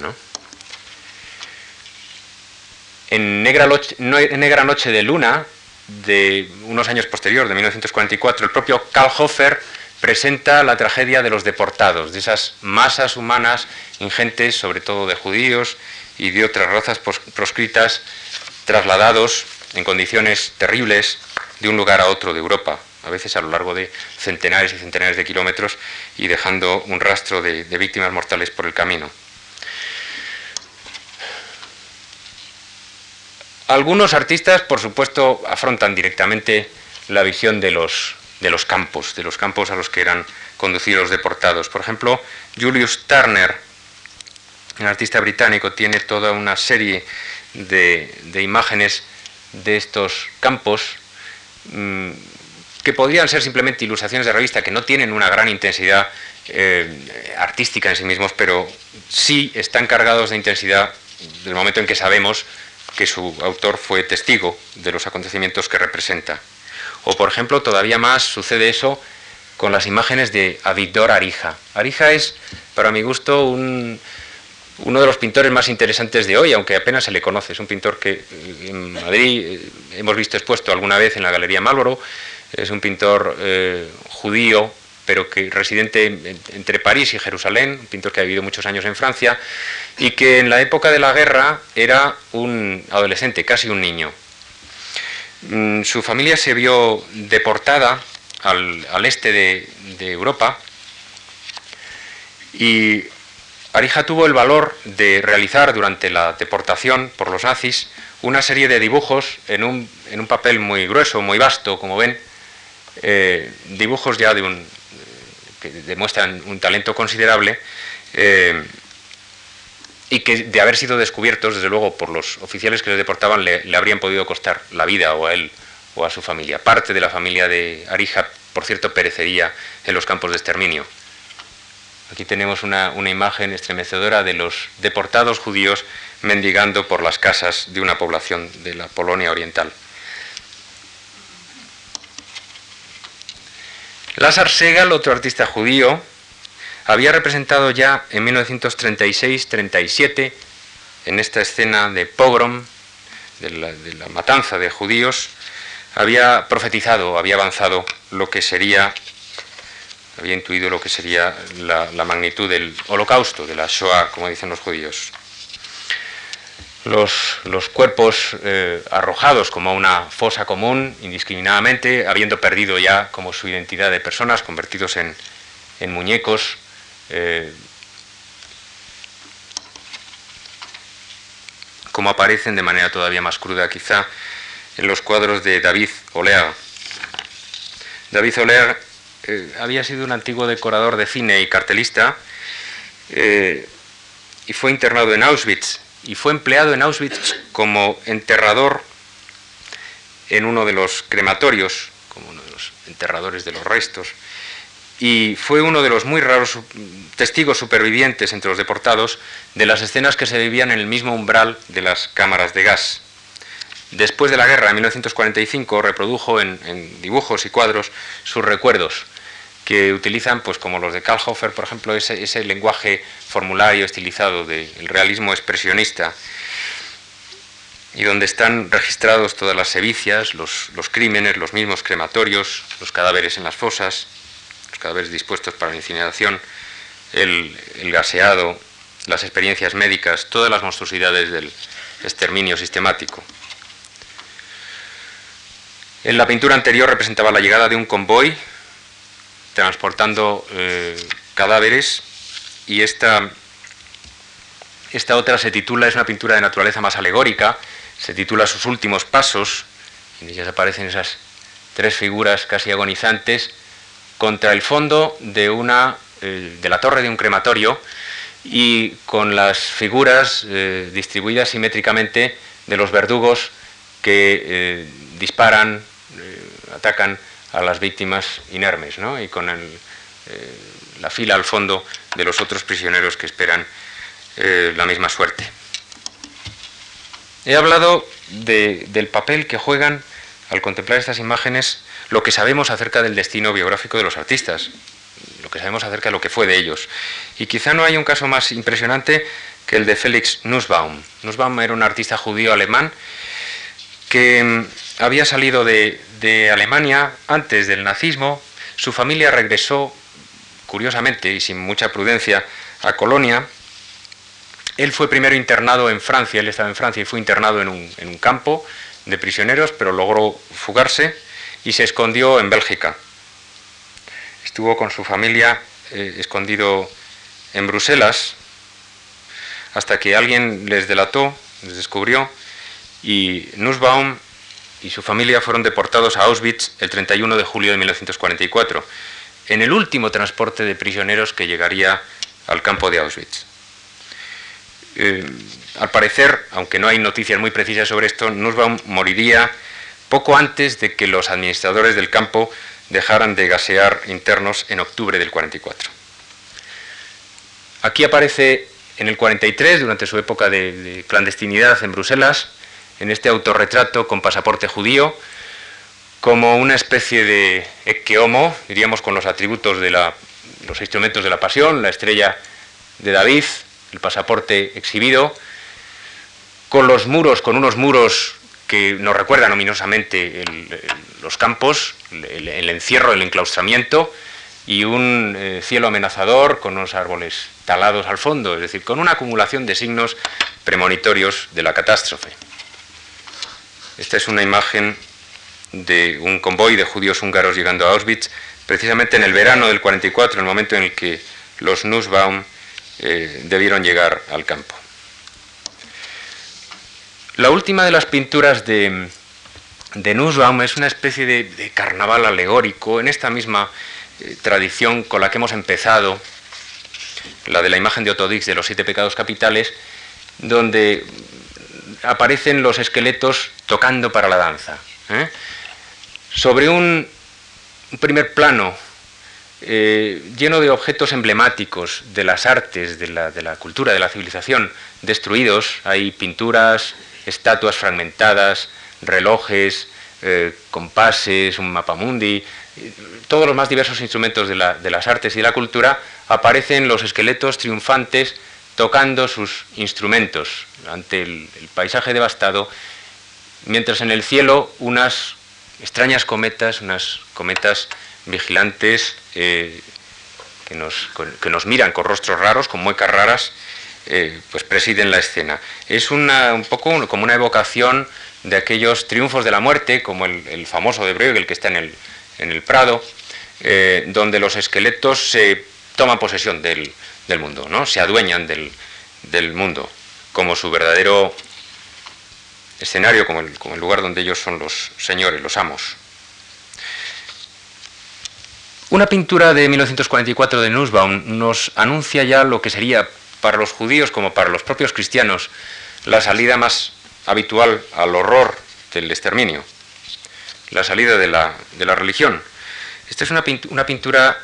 En Negra, Negra Noche de Luna, de unos años posteriores, de 1944, el propio Karl Hofer presenta la tragedia de los deportados, de esas masas humanas ingentes, sobre todo de judíos y de otras razas proscritas, trasladados en condiciones terribles de un lugar a otro de Europa, a veces a lo largo de centenares y centenares de kilómetros y dejando un rastro de, de víctimas mortales por el camino. Algunos artistas, por supuesto, afrontan directamente la visión de los, de los campos, de los campos a los que eran conducidos deportados. Por ejemplo, Julius Turner, un artista británico, tiene toda una serie de, imágenes de estos campos mm, que podrían ser simplemente ilustraciones de revista, que no tienen una gran intensidad eh, artística en sí mismos, pero sí están cargados de intensidad del momento en que sabemos que su autor fue testigo de los acontecimientos que representa. O, por ejemplo, todavía más sucede eso con las imágenes de Avigdor Arija. Arija es, para mi gusto, uno de los pintores más interesantes de hoy, aunque apenas se le conoce. Es un pintor que en Madrid eh, hemos visto expuesto alguna vez en la Galería Malboro. Es un pintor eh, judío, pero que residente entre París y Jerusalén, un pintor que ha vivido muchos años en Francia, y que en la época de la guerra era un adolescente, casi un niño. Mm, su familia se vio deportada al, este de, Europa y Arija tuvo el valor de realizar durante la deportación por los nazis una serie de dibujos en un, en un papel muy grueso, muy vasto, como ven, eh, dibujos ya de un, que demuestran un talento considerable, eh, y que de haber sido descubiertos, desde luego, por los oficiales que les deportaban, le, habrían podido costar la vida o a él o a su familia. Parte de la familia de Arija, por cierto, perecería en los campos de exterminio. Aquí tenemos una, una imagen estremecedora de los deportados judíos mendigando por las casas de una población de la Polonia Oriental. Lázaro Segal, otro artista judío, había representado ya en 1936-37, en esta escena de pogrom, de la, matanza de judíos, había profetizado, había avanzado lo que sería, había intuido lo que sería la, magnitud del holocausto, de la Shoah, como dicen los judíos. Los, cuerpos eh, arrojados como una fosa común, indiscriminadamente, habiendo perdido ya como su identidad de personas, convertidos en, en muñecos, eh, como aparecen de manera todavía más cruda quizá en los cuadros de David Olear. David Olear eh, había sido un antiguo decorador de cine y cartelista eh, y fue internado en Auschwitz y fue empleado en Auschwitz como enterrador en uno de los crematorios, como uno de los enterradores de los restos y fue uno de los muy raros testigos supervivientes entre los deportados de las escenas que se vivían en el mismo umbral de las cámaras de gas. Después de la guerra, en 1945, reprodujo en, dibujos y cuadros sus recuerdos, que utilizan, pues como los de Karl Hofer, por ejemplo, ese, lenguaje formulario estilizado del realismo expresionista, y donde están registrados todas las sevicias, los crímenes, los mismos crematorios, los cadáveres en las fosas, cadáveres dispuestos para la incineración, el, gaseado, las experiencias médicas, todas las monstruosidades del exterminio sistemático. En la pintura anterior representaba la llegada de un convoy transportando eh, cadáveres y esta, esta otra se titula, es una pintura de naturaleza más alegórica, se titula Sus últimos pasos, en ellas aparecen esas tres figuras casi agonizantes contra el fondo de, una, eh, de la torre de un crematorio y con las figuras eh, distribuidas simétricamente de los verdugos que disparan, atacan a las víctimas inermes, ¿no? y con la fila al fondo de los otros prisioneros que esperan la misma suerte. He hablado del papel que juegan al contemplar estas imágenes lo que sabemos acerca del destino biográfico de los artistas, lo que sabemos acerca de lo que fue de ellos. Y quizá no hay un caso más impresionante que el de Felix Nussbaum. Nussbaum era un artista judío alemán que mm, había salido de, Alemania antes del nazismo. Su familia regresó, curiosamente y sin mucha prudencia, a Colonia. Él fue primero internado en Francia, él estaba en Francia y fue internado en un, en un campo de prisioneros, pero logró fugarse y se escondió en Bélgica. Estuvo con su familia eh, escondido en Bruselas hasta que alguien les delató, les descubrió y Nussbaum y su familia fueron deportados a Auschwitz el 31 de julio de 1944, en el último transporte de prisioneros que llegaría al campo de Auschwitz. Eh, al parecer, aunque no hay noticias muy precisas sobre esto, Nussbaum moriría poco antes de que los administradores del campo dejaran de gasear internos en octubre del 44. Aquí aparece en el 43, durante su época de, clandestinidad en Bruselas, en este autorretrato con pasaporte judío, como una especie de equeomo, diríamos con los atributos de los instrumentos de la pasión, la estrella de David, el pasaporte exhibido, con los muros, con unos muros que nos recuerdan ominosamente los campos, el, encierro, el enclaustramiento y un eh, cielo amenazador con unos árboles talados al fondo, es decir, con una acumulación de signos premonitorios de la catástrofe. Esta es una imagen de un convoy de judíos húngaros llegando a Auschwitz, precisamente en el verano del 44, en el momento en el que los Nussbaum eh, debieron llegar al campo. La última de las pinturas de, de Nussbaum es una especie de, carnaval alegórico en esta misma eh, tradición con la que hemos empezado, la de la imagen de Otodix de los siete pecados capitales, donde aparecen los esqueletos tocando para la danza. ¿eh? Sobre un, primer plano eh, lleno de objetos emblemáticos de las artes, de la, de la, cultura, de la civilización destruidos, hay pinturas, estatuas fragmentadas, relojes, eh, compases, un mapamundi, todos los más diversos instrumentos de, las artes y de la cultura, aparecen los esqueletos triunfantes tocando sus instrumentos ante el, paisaje devastado, mientras en el cielo unas extrañas cometas, unas cometas vigilantes eh, que, nos, que, nos, miran con rostros raros, con muecas raras, eh, pues presiden la escena. Es una, un poco como una evocación de aquellos triunfos de la muerte, como el, famoso de Bruegel que está en el, en el Prado, eh, donde los esqueletos se toman posesión del, mundo, ¿no? se adueñan del, mundo, como su verdadero escenario, como el, lugar donde ellos son los señores, los amos. Una pintura de 1944 de Nussbaum nos anuncia ya lo que sería para los judíos como para los propios cristianos la salida más habitual al horror del exterminio, la salida de la, religión. Esta es una, pintura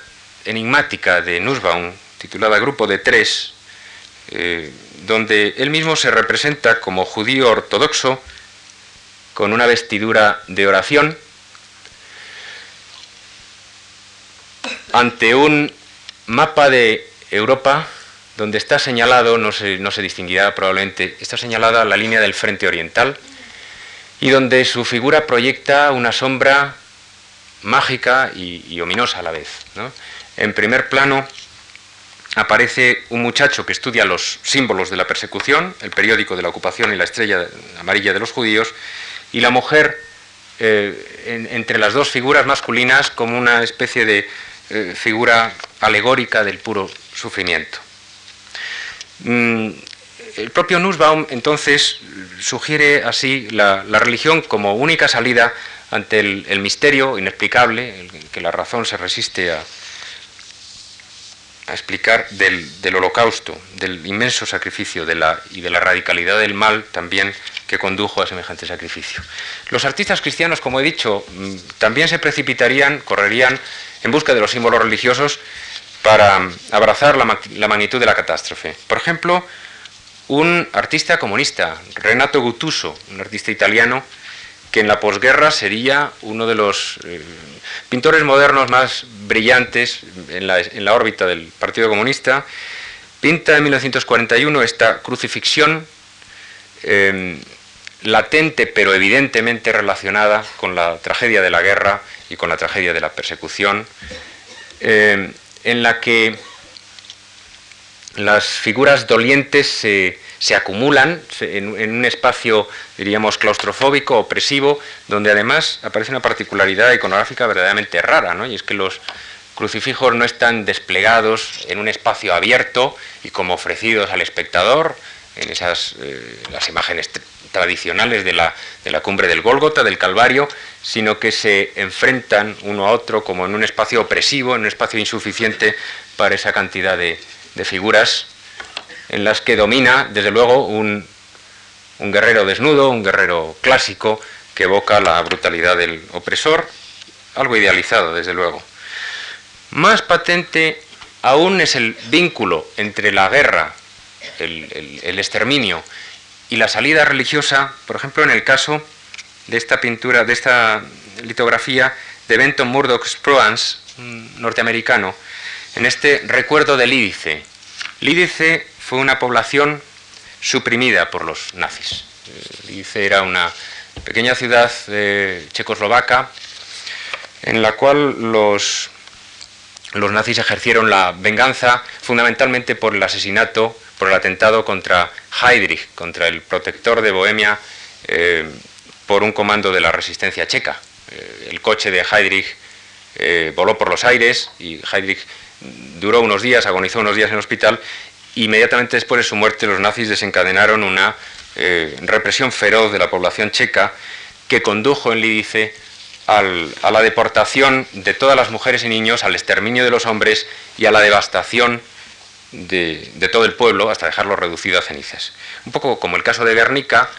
enigmática de Nussbaum, titulada Grupo de Tres, eh, donde él mismo se representa como judío ortodoxo, con una vestidura de oración, ante un mapa de Europa donde está señalado, no se, no se distinguirá probablemente, está señalada la línea del frente oriental y donde su figura proyecta una sombra mágica y, ominosa a la vez. En primer plano aparece un muchacho que estudia los símbolos de la persecución, el periódico de la ocupación y la estrella amarilla de los judíos, y la mujer eh, entre las dos figuras masculinas como una especie de eh, figura alegórica del puro sufrimiento. Mm, el propio Nussbaum entonces sugiere así la, religión como única salida ante el, misterio inexplicable, que la razón se resiste a, explicar del, holocausto, del inmenso sacrificio la, y de la radicalidad del mal también que condujo a semejante sacrificio. Los artistas cristianos, como he dicho, mm, también se precipitarían, correrían en busca de los símbolos religiosos para abrazar la, magnitud de la catástrofe. Por ejemplo, un artista comunista, Renato Guttuso, un artista italiano, que en la posguerra sería uno de los eh, pintores modernos más brillantes en la, órbita del Partido Comunista, pinta en 1941 esta crucifixión em, latente pero evidentemente relacionada con la tragedia de la guerra y con la tragedia de la persecución, em, en la que las figuras dolientes se, acumulan en, un espacio, diríamos, claustrofóbico, opresivo, donde además aparece una particularidad iconográfica verdaderamente rara, ¿no? y es que los crucifijos no están desplegados en un espacio abierto y como ofrecidos al espectador, en esas eh, las imágenes tradicionales de la, de la cumbre del Gólgota, del Calvario, sino que se enfrentan uno a otro como en un espacio opresivo, en un espacio insuficiente para esa cantidad de, figuras en las que domina, desde luego, un, guerrero desnudo, un guerrero clásico que evoca la brutalidad del opresor, algo idealizado, desde luego. Más patente aún es el vínculo entre la guerra, el, exterminio y la salida religiosa, por ejemplo, en el caso de esta pintura, de esta litografía de Benton Murdoch Spruance, un norteamericano, en este recuerdo de Lídice. Lídice fue una población suprimida por los nazis. Lídice era una pequeña ciudad checoslovaca en la cual los, los nazis ejercieron la venganza fundamentalmente por el asesinato por el atentado contra Heydrich, contra el protector de Bohemia, eh, por un comando de la resistencia checa. Eh, el coche de Heydrich eh, voló por los aires y Heydrich duró unos días, agonizó unos días en el hospital. Inmediatamente después de su muerte, los nazis desencadenaron una represión feroz de la población checa que condujo en Lídice a la deportación de todas las mujeres y niños, al exterminio de los hombres y a la devastación de, todo el pueblo hasta dejarlo reducido a cenizas. Un poco como el caso de Guernica,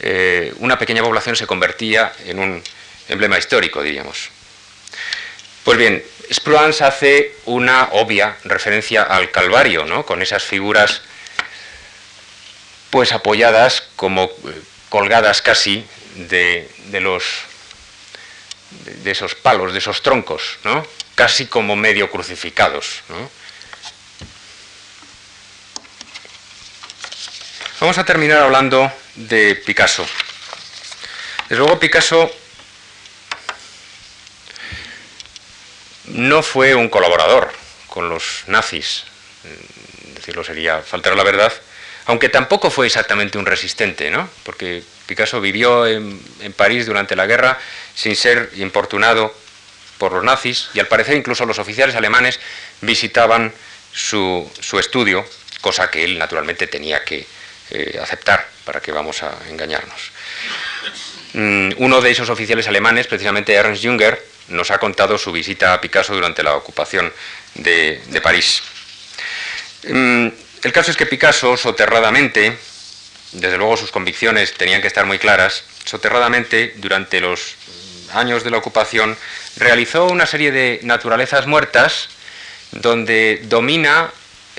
eh, una pequeña población se convertía en un emblema histórico, diríamos. Pues bien, Spruance hace una obvia referencia al Calvario, ¿no? con esas figuras pues apoyadas como eh, colgadas casi de, los de, esos palos, de esos troncos, ¿no? casi como medio crucificados. Vamos a terminar hablando de Picasso. Desde luego Picasso no fue un colaborador con los nazis, decirlo sería faltar la verdad, aunque tampoco fue exactamente un resistente, ¿no? porque Picasso vivió en, París durante la guerra sin ser importunado por los nazis y al parecer incluso los oficiales alemanes visitaban su, su estudio, cosa que él naturalmente tenía que, eh, aceptar, para que vamos a engañarnos. Mm, uno de esos oficiales alemanes, precisamente Ernst Jünger, nos ha contado su visita a Picasso durante la ocupación de, París. Mm, el caso es que Picasso, soterradamente, desde luego sus convicciones tenían que estar muy claras, soterradamente, durante los años de la ocupación, realizó una serie de naturalezas muertas donde domina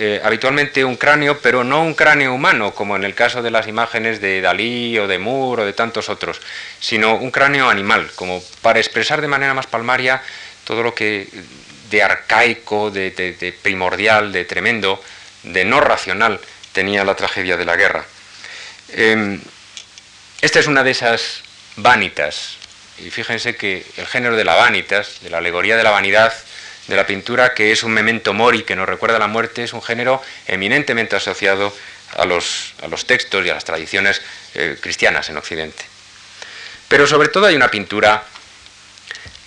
eh, habitualmente un cráneo, pero no un cráneo humano, como en el caso de las imágenes de Dalí o de Moore o de tantos otros, sino un cráneo animal, como para expresar de manera más palmaria todo lo que de arcaico, de, primordial, de tremendo, de no racional tenía la tragedia de la guerra. Em, esta es una de esas vanitas, y fíjense que el género de la vanitas, de la alegoría de la vanidad, de la pintura, que es un memento mori, que nos recuerda la muerte, es un género eminentemente asociado a los, a los textos y a las tradiciones eh, cristianas en Occidente. Pero sobre todo hay una pintura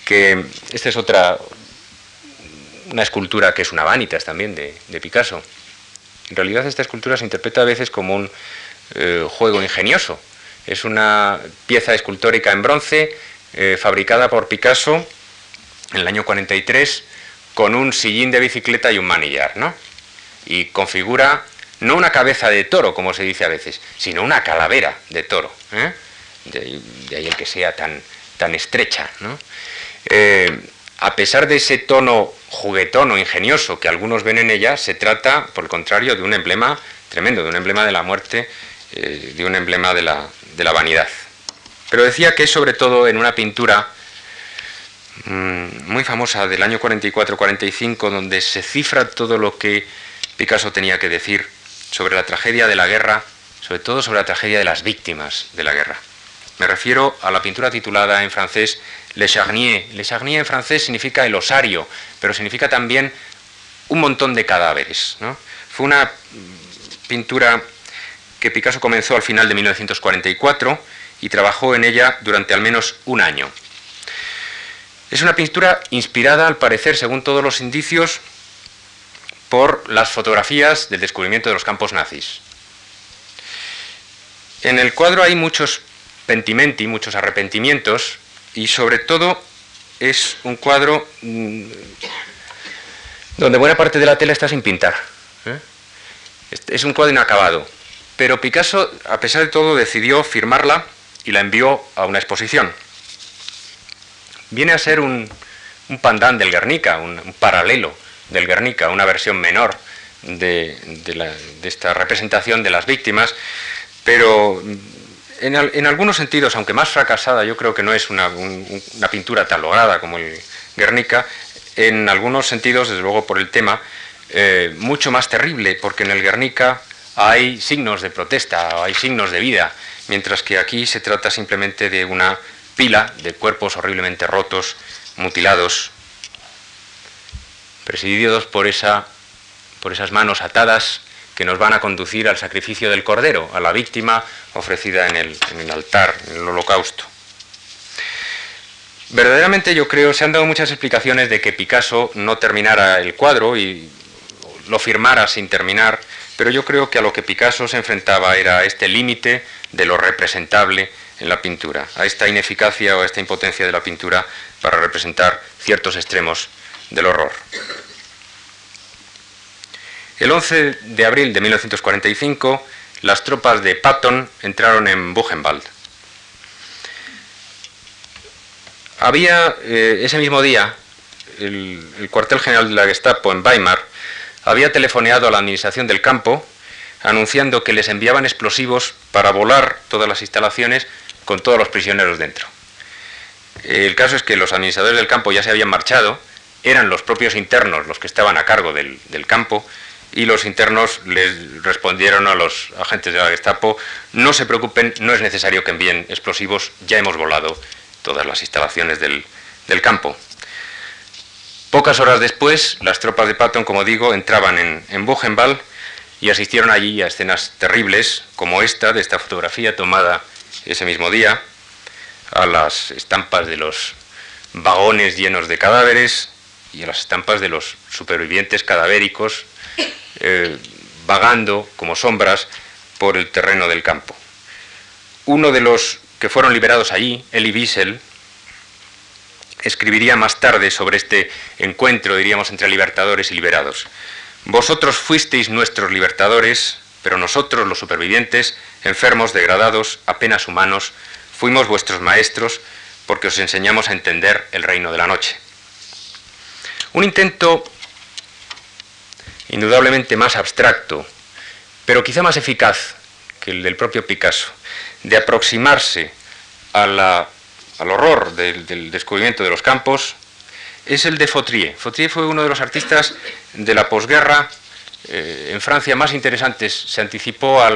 que, esta es otra, una escultura que es una vanitas también de, Picasso. En realidad esta escultura se interpreta a veces como un eh, juego ingenioso. Es una pieza escultórica en bronce eh, fabricada por Picasso en el año 43 con un sillín de bicicleta y un manillar, ¿no? Y configura no una cabeza de toro, como se dice a veces, sino una calavera de toro. ¿eh? De, ahí el que sea tan, tan estrecha. Eh, a pesar de ese tono juguetón o ingenioso que algunos ven en ella, se trata, por el contrario, de un emblema tremendo, de un emblema de la muerte, eh, de un emblema de la, de la vanidad. Pero decía que sobre todo en una pintura muy famosa del año 44-45, donde se cifra todo lo que Picasso tenía que decir sobre la tragedia de la guerra, sobre todo sobre la tragedia de las víctimas de la guerra. Me refiero a la pintura titulada en francés Le Charnier. Le Charnier en francés significa el osario, pero significa también un montón de cadáveres. Fue una pintura que Picasso comenzó al final de 1944 y trabajó en ella durante al menos un año. Es una pintura inspirada, al parecer, según todos los indicios, por las fotografías del descubrimiento de los campos nazis. En el cuadro hay muchos pentimenti, muchos arrepentimientos, y sobre todo es un cuadro mm, donde buena parte de la tela está sin pintar. ¿eh? Es un cuadro inacabado. Pero Picasso, a pesar de todo, decidió firmarla y la envió a una exposición. Viene a ser un, un pandán del Guernica, un, paralelo del Guernica, una versión menor de, esta representación de las víctimas, pero en, algunos sentidos, aunque más fracasada, yo creo que no es una, pintura tan lograda como el Guernica, en algunos sentidos, desde luego por el tema, eh, mucho más terrible, porque en el Guernica hay signos de protesta, hay signos de vida, mientras que aquí se trata simplemente de una de cuerpos horriblemente rotos, mutilados, presididos por, esa, por esas manos atadas que nos van a conducir al sacrificio del cordero, a la víctima ofrecida en el, en el altar, en el holocausto. Verdaderamente yo creo, se han dado muchas explicaciones de que Picasso no terminara el cuadro y lo firmara sin terminar, pero yo creo que a lo que Picasso se enfrentaba era este límite de lo representable en la pintura, a esta ineficacia o a esta impotencia de la pintura para representar ciertos extremos del horror. El 11 de abril de 1945, las tropas de Patton entraron en Buchenwald. Había eh, ese mismo día el cuartel general de la Gestapo en Weimar había telefoneado a la administración del campo anunciando que les enviaban explosivos para volar todas las instalaciones con todos los prisioneros dentro. El caso es que los administradores del campo ya se habían marchado, eran los propios internos los que estaban a cargo del, campo y los internos les respondieron a los agentes de la Gestapo, no se preocupen, no es necesario que envíen explosivos, ya hemos volado todas las instalaciones del campo. Pocas horas después, las tropas de Patton, como digo, entraban en, en Buchenwald y asistieron allí a escenas terribles, como esta, de esta fotografía tomada ese mismo día, a las estampas de los vagones llenos de cadáveres y a las estampas de los supervivientes cadavéricos eh, vagando como sombras por el terreno del campo. Uno de los que fueron liberados allí, Elie Wiesel, escribiría más tarde sobre este encuentro, diríamos, entre libertadores y liberados. Vosotros fuisteis nuestros libertadores, pero nosotros, los supervivientes, enfermos, degradados, apenas humanos, fuimos vuestros maestros porque os enseñamos a entender el reino de la noche. Un intento indudablemente más abstracto, pero quizá más eficaz que el del propio Picasso, de aproximarse al horror del, descubrimiento de los campos es el de Fautrier. Fautrier fue uno de los artistas de la posguerra eh, en Francia más interesantes. Se anticipó a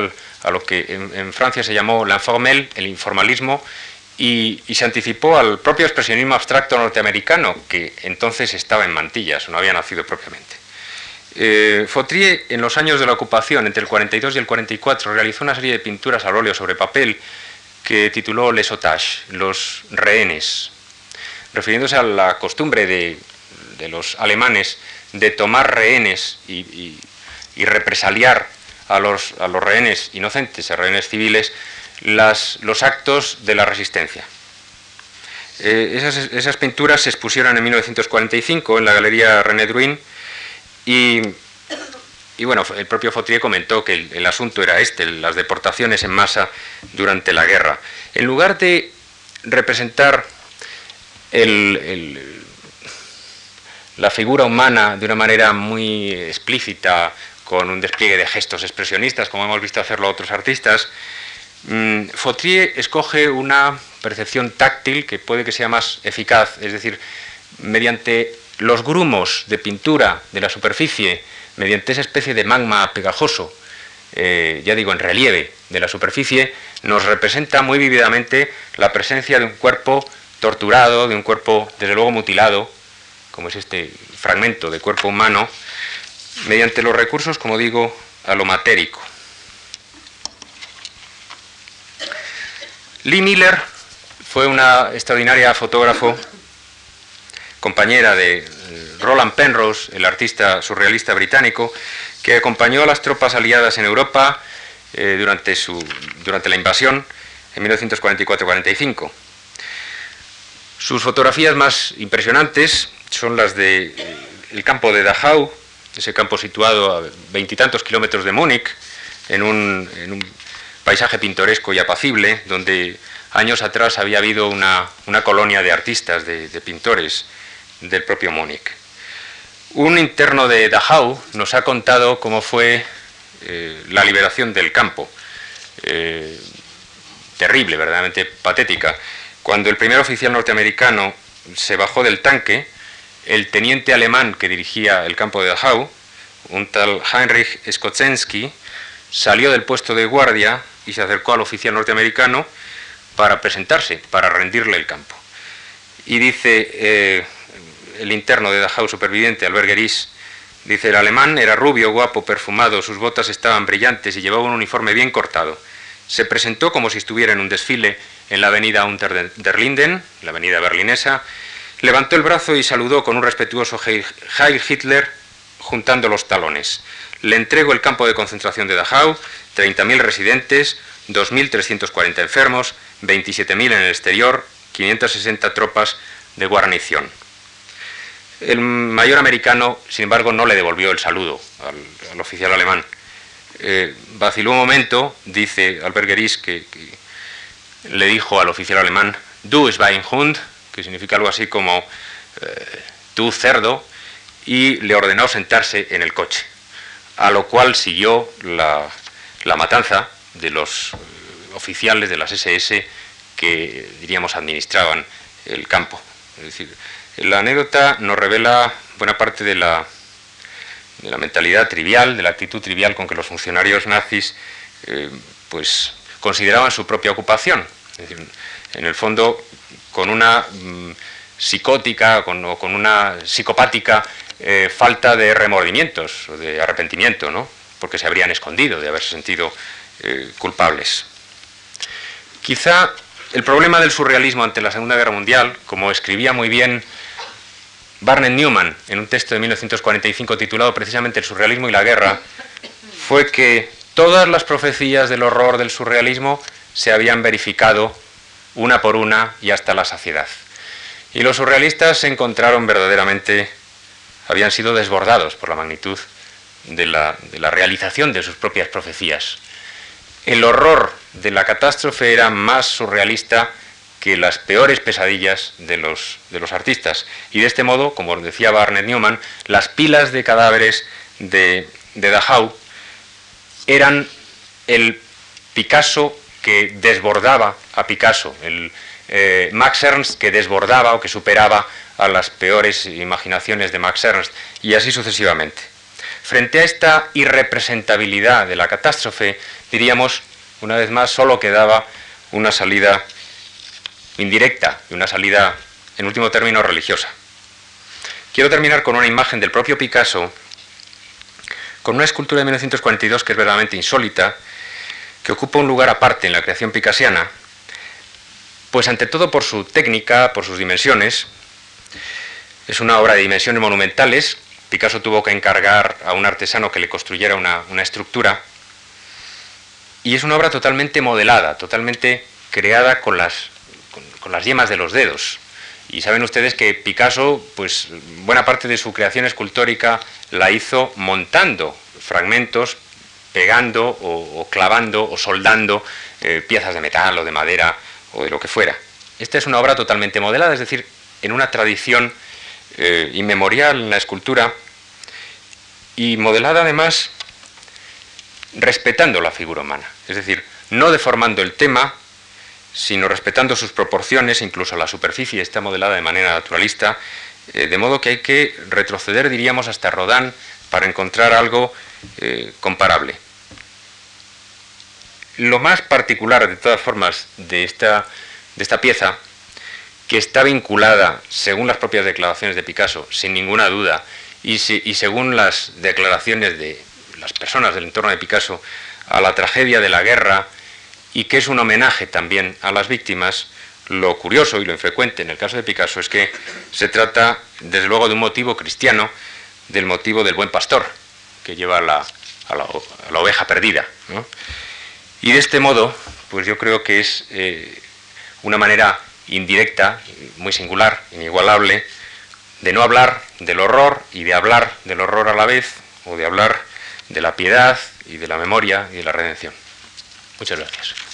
lo que en, Francia se llamó l'informel, el informalismo, y, se anticipó al propio expresionismo abstracto norteamericano, que entonces estaba en mantillas, no había nacido propiamente. Eh, Fautrier, en los años de la ocupación, entre el 42 y el 44, realizó una serie de pinturas al óleo sobre papel que tituló Les otages, los rehenes, refiriéndose a la costumbre de, los alemanes de tomar rehenes y, represaliar a los, a los, rehenes inocentes, a rehenes civiles, las, los actos de la resistencia. Eh, esas, esas, pinturas se expusieron en 1945 en la Galería René Druin y y bueno, el propio Fautrier comentó que el, asunto era este, las deportaciones en masa durante la guerra. En lugar de representar la figura humana de una manera muy explícita, con un despliegue de gestos expresionistas, como hemos visto hacerlo otros artistas, mm, Fautrier escoge una percepción táctil que puede que sea más eficaz, es decir, mediante los grumos de pintura de la superficie, mediante esa especie de magma pegajoso, eh, ya digo, en relieve de la superficie, nos representa muy vívidamente la presencia de un cuerpo torturado, de un cuerpo, desde luego, mutilado, como es este fragmento de cuerpo humano, mediante los recursos, como digo, a lo matérico. Lee Miller fue una extraordinaria fotógrafo, compañera de Roland Penrose, el artista surrealista británico, que acompañó a las tropas aliadas en Europa eh, durante, su, durante la invasión en 1944-45. Sus fotografías más impresionantes son las del de, campo de Dachau, ese campo situado a veintitantos kilómetros de Múnich, en un, en un, paisaje pintoresco y apacible, donde años atrás había habido una, una colonia de artistas, de, pintores del propio Múnich. Un interno de Dachau nos ha contado cómo fue eh, la liberación del campo. Eh, terrible, verdaderamente patética. Cuando el primer oficial norteamericano se bajó del tanque, el teniente alemán que dirigía el campo de Dachau, un tal Heinrich Skoczensky, salió del puesto de guardia y se acercó al oficial norteamericano para presentarse, para rendirle el campo. Y dice, eh, el interno de Dachau superviviente, Albert Geris, dice, el alemán era rubio, guapo, perfumado, sus botas estaban brillantes y llevaba un uniforme bien cortado. Se presentó como si estuviera en un desfile en la avenida Unter der Linden, la avenida berlinesa, levantó el brazo y saludó con un respetuoso Heil Hitler juntando los talones. Le entrego el campo de concentración de Dachau, 30.000 residentes, 2.340 enfermos, 27.000 en el exterior, 560 tropas de guarnición. El mayor americano, sin embargo, no le devolvió el saludo al, oficial alemán. Eh, vaciló un momento, dice Albert Geris, que, le dijo al oficial alemán, Du Schweinhund, que significa algo así como eh, tú cerdo, y le ordenó sentarse en el coche, a lo cual siguió la, la matanza de los eh, oficiales de las SS que, diríamos, administraban el campo. Es decir, la anécdota nos revela buena parte de la, de la mentalidad trivial, de la actitud trivial con que los funcionarios nazis eh, pues, consideraban su propia ocupación. en el fondo, con una mm, psicótica con, o con una psicopática eh, falta de remordimientos o de arrepentimiento, ¿no? porque se habrían escondido de haberse sentido eh, culpables. Quizá el problema del surrealismo ante la Segunda Guerra Mundial, como escribía muy bien Barnett Newman, en un texto de 1945 titulado precisamente El surrealismo y la guerra, fue que todas las profecías del horror del surrealismo se habían verificado una por una y hasta la saciedad. Y los surrealistas se encontraron verdaderamente, habían sido desbordados por la magnitud de la, realización de sus propias profecías. El horror de la catástrofe era más surrealista que las peores pesadillas de los, de los artistas. Y de este modo, como decía Barnett Newman, las pilas de cadáveres de, de Dachau eran el Picasso que desbordaba a Picasso, el eh, Max Ernst que desbordaba o que superaba a las peores imaginaciones de Max Ernst, y así sucesivamente. Frente a esta irrepresentabilidad de la catástrofe, diríamos, una vez más, solo quedaba una salida indirecta y una salida, en último término, religiosa. Quiero terminar con una imagen del propio Picasso, con una escultura de 1942 que es verdaderamente insólita, que ocupa un lugar aparte en la creación picasiana, pues ante todo por su técnica, por sus dimensiones. Es una obra de dimensiones monumentales. Picasso tuvo que encargar a un artesano que le construyera una, estructura. Y es una obra totalmente modelada, totalmente creada con las con, las yemas de los dedos. Y saben ustedes que Picasso, pues buena parte de su creación escultórica la hizo montando fragmentos pegando o, clavando o soldando eh, piezas de metal o de madera o de lo que fuera. Esta es una obra totalmente modelada, es decir, en una tradición eh, inmemorial en la escultura y modelada además respetando la figura humana, es decir, no deformando el tema, sino respetando sus proporciones, incluso la superficie está modelada de manera naturalista, eh, de modo que hay que retroceder, diríamos, hasta Rodán para encontrar algo comparable. Lo más particular, de todas formas, de esta, de esta pieza, que está vinculada, según las propias declaraciones de Picasso, sin ninguna duda, y, y según las declaraciones de las personas del entorno de Picasso, a la tragedia de la guerra, y que es un homenaje también a las víctimas, lo curioso y lo infrecuente en el caso de Picasso es que se trata, desde luego, de un motivo cristiano, del motivo del buen pastor, que lleva a la, oveja perdida. Y de este modo, pues yo creo que es eh, una manera indirecta, muy singular, inigualable, de no hablar del horror y de hablar del horror a la vez, o de hablar de la piedad y de la memoria y de la redención. Muchas gracias.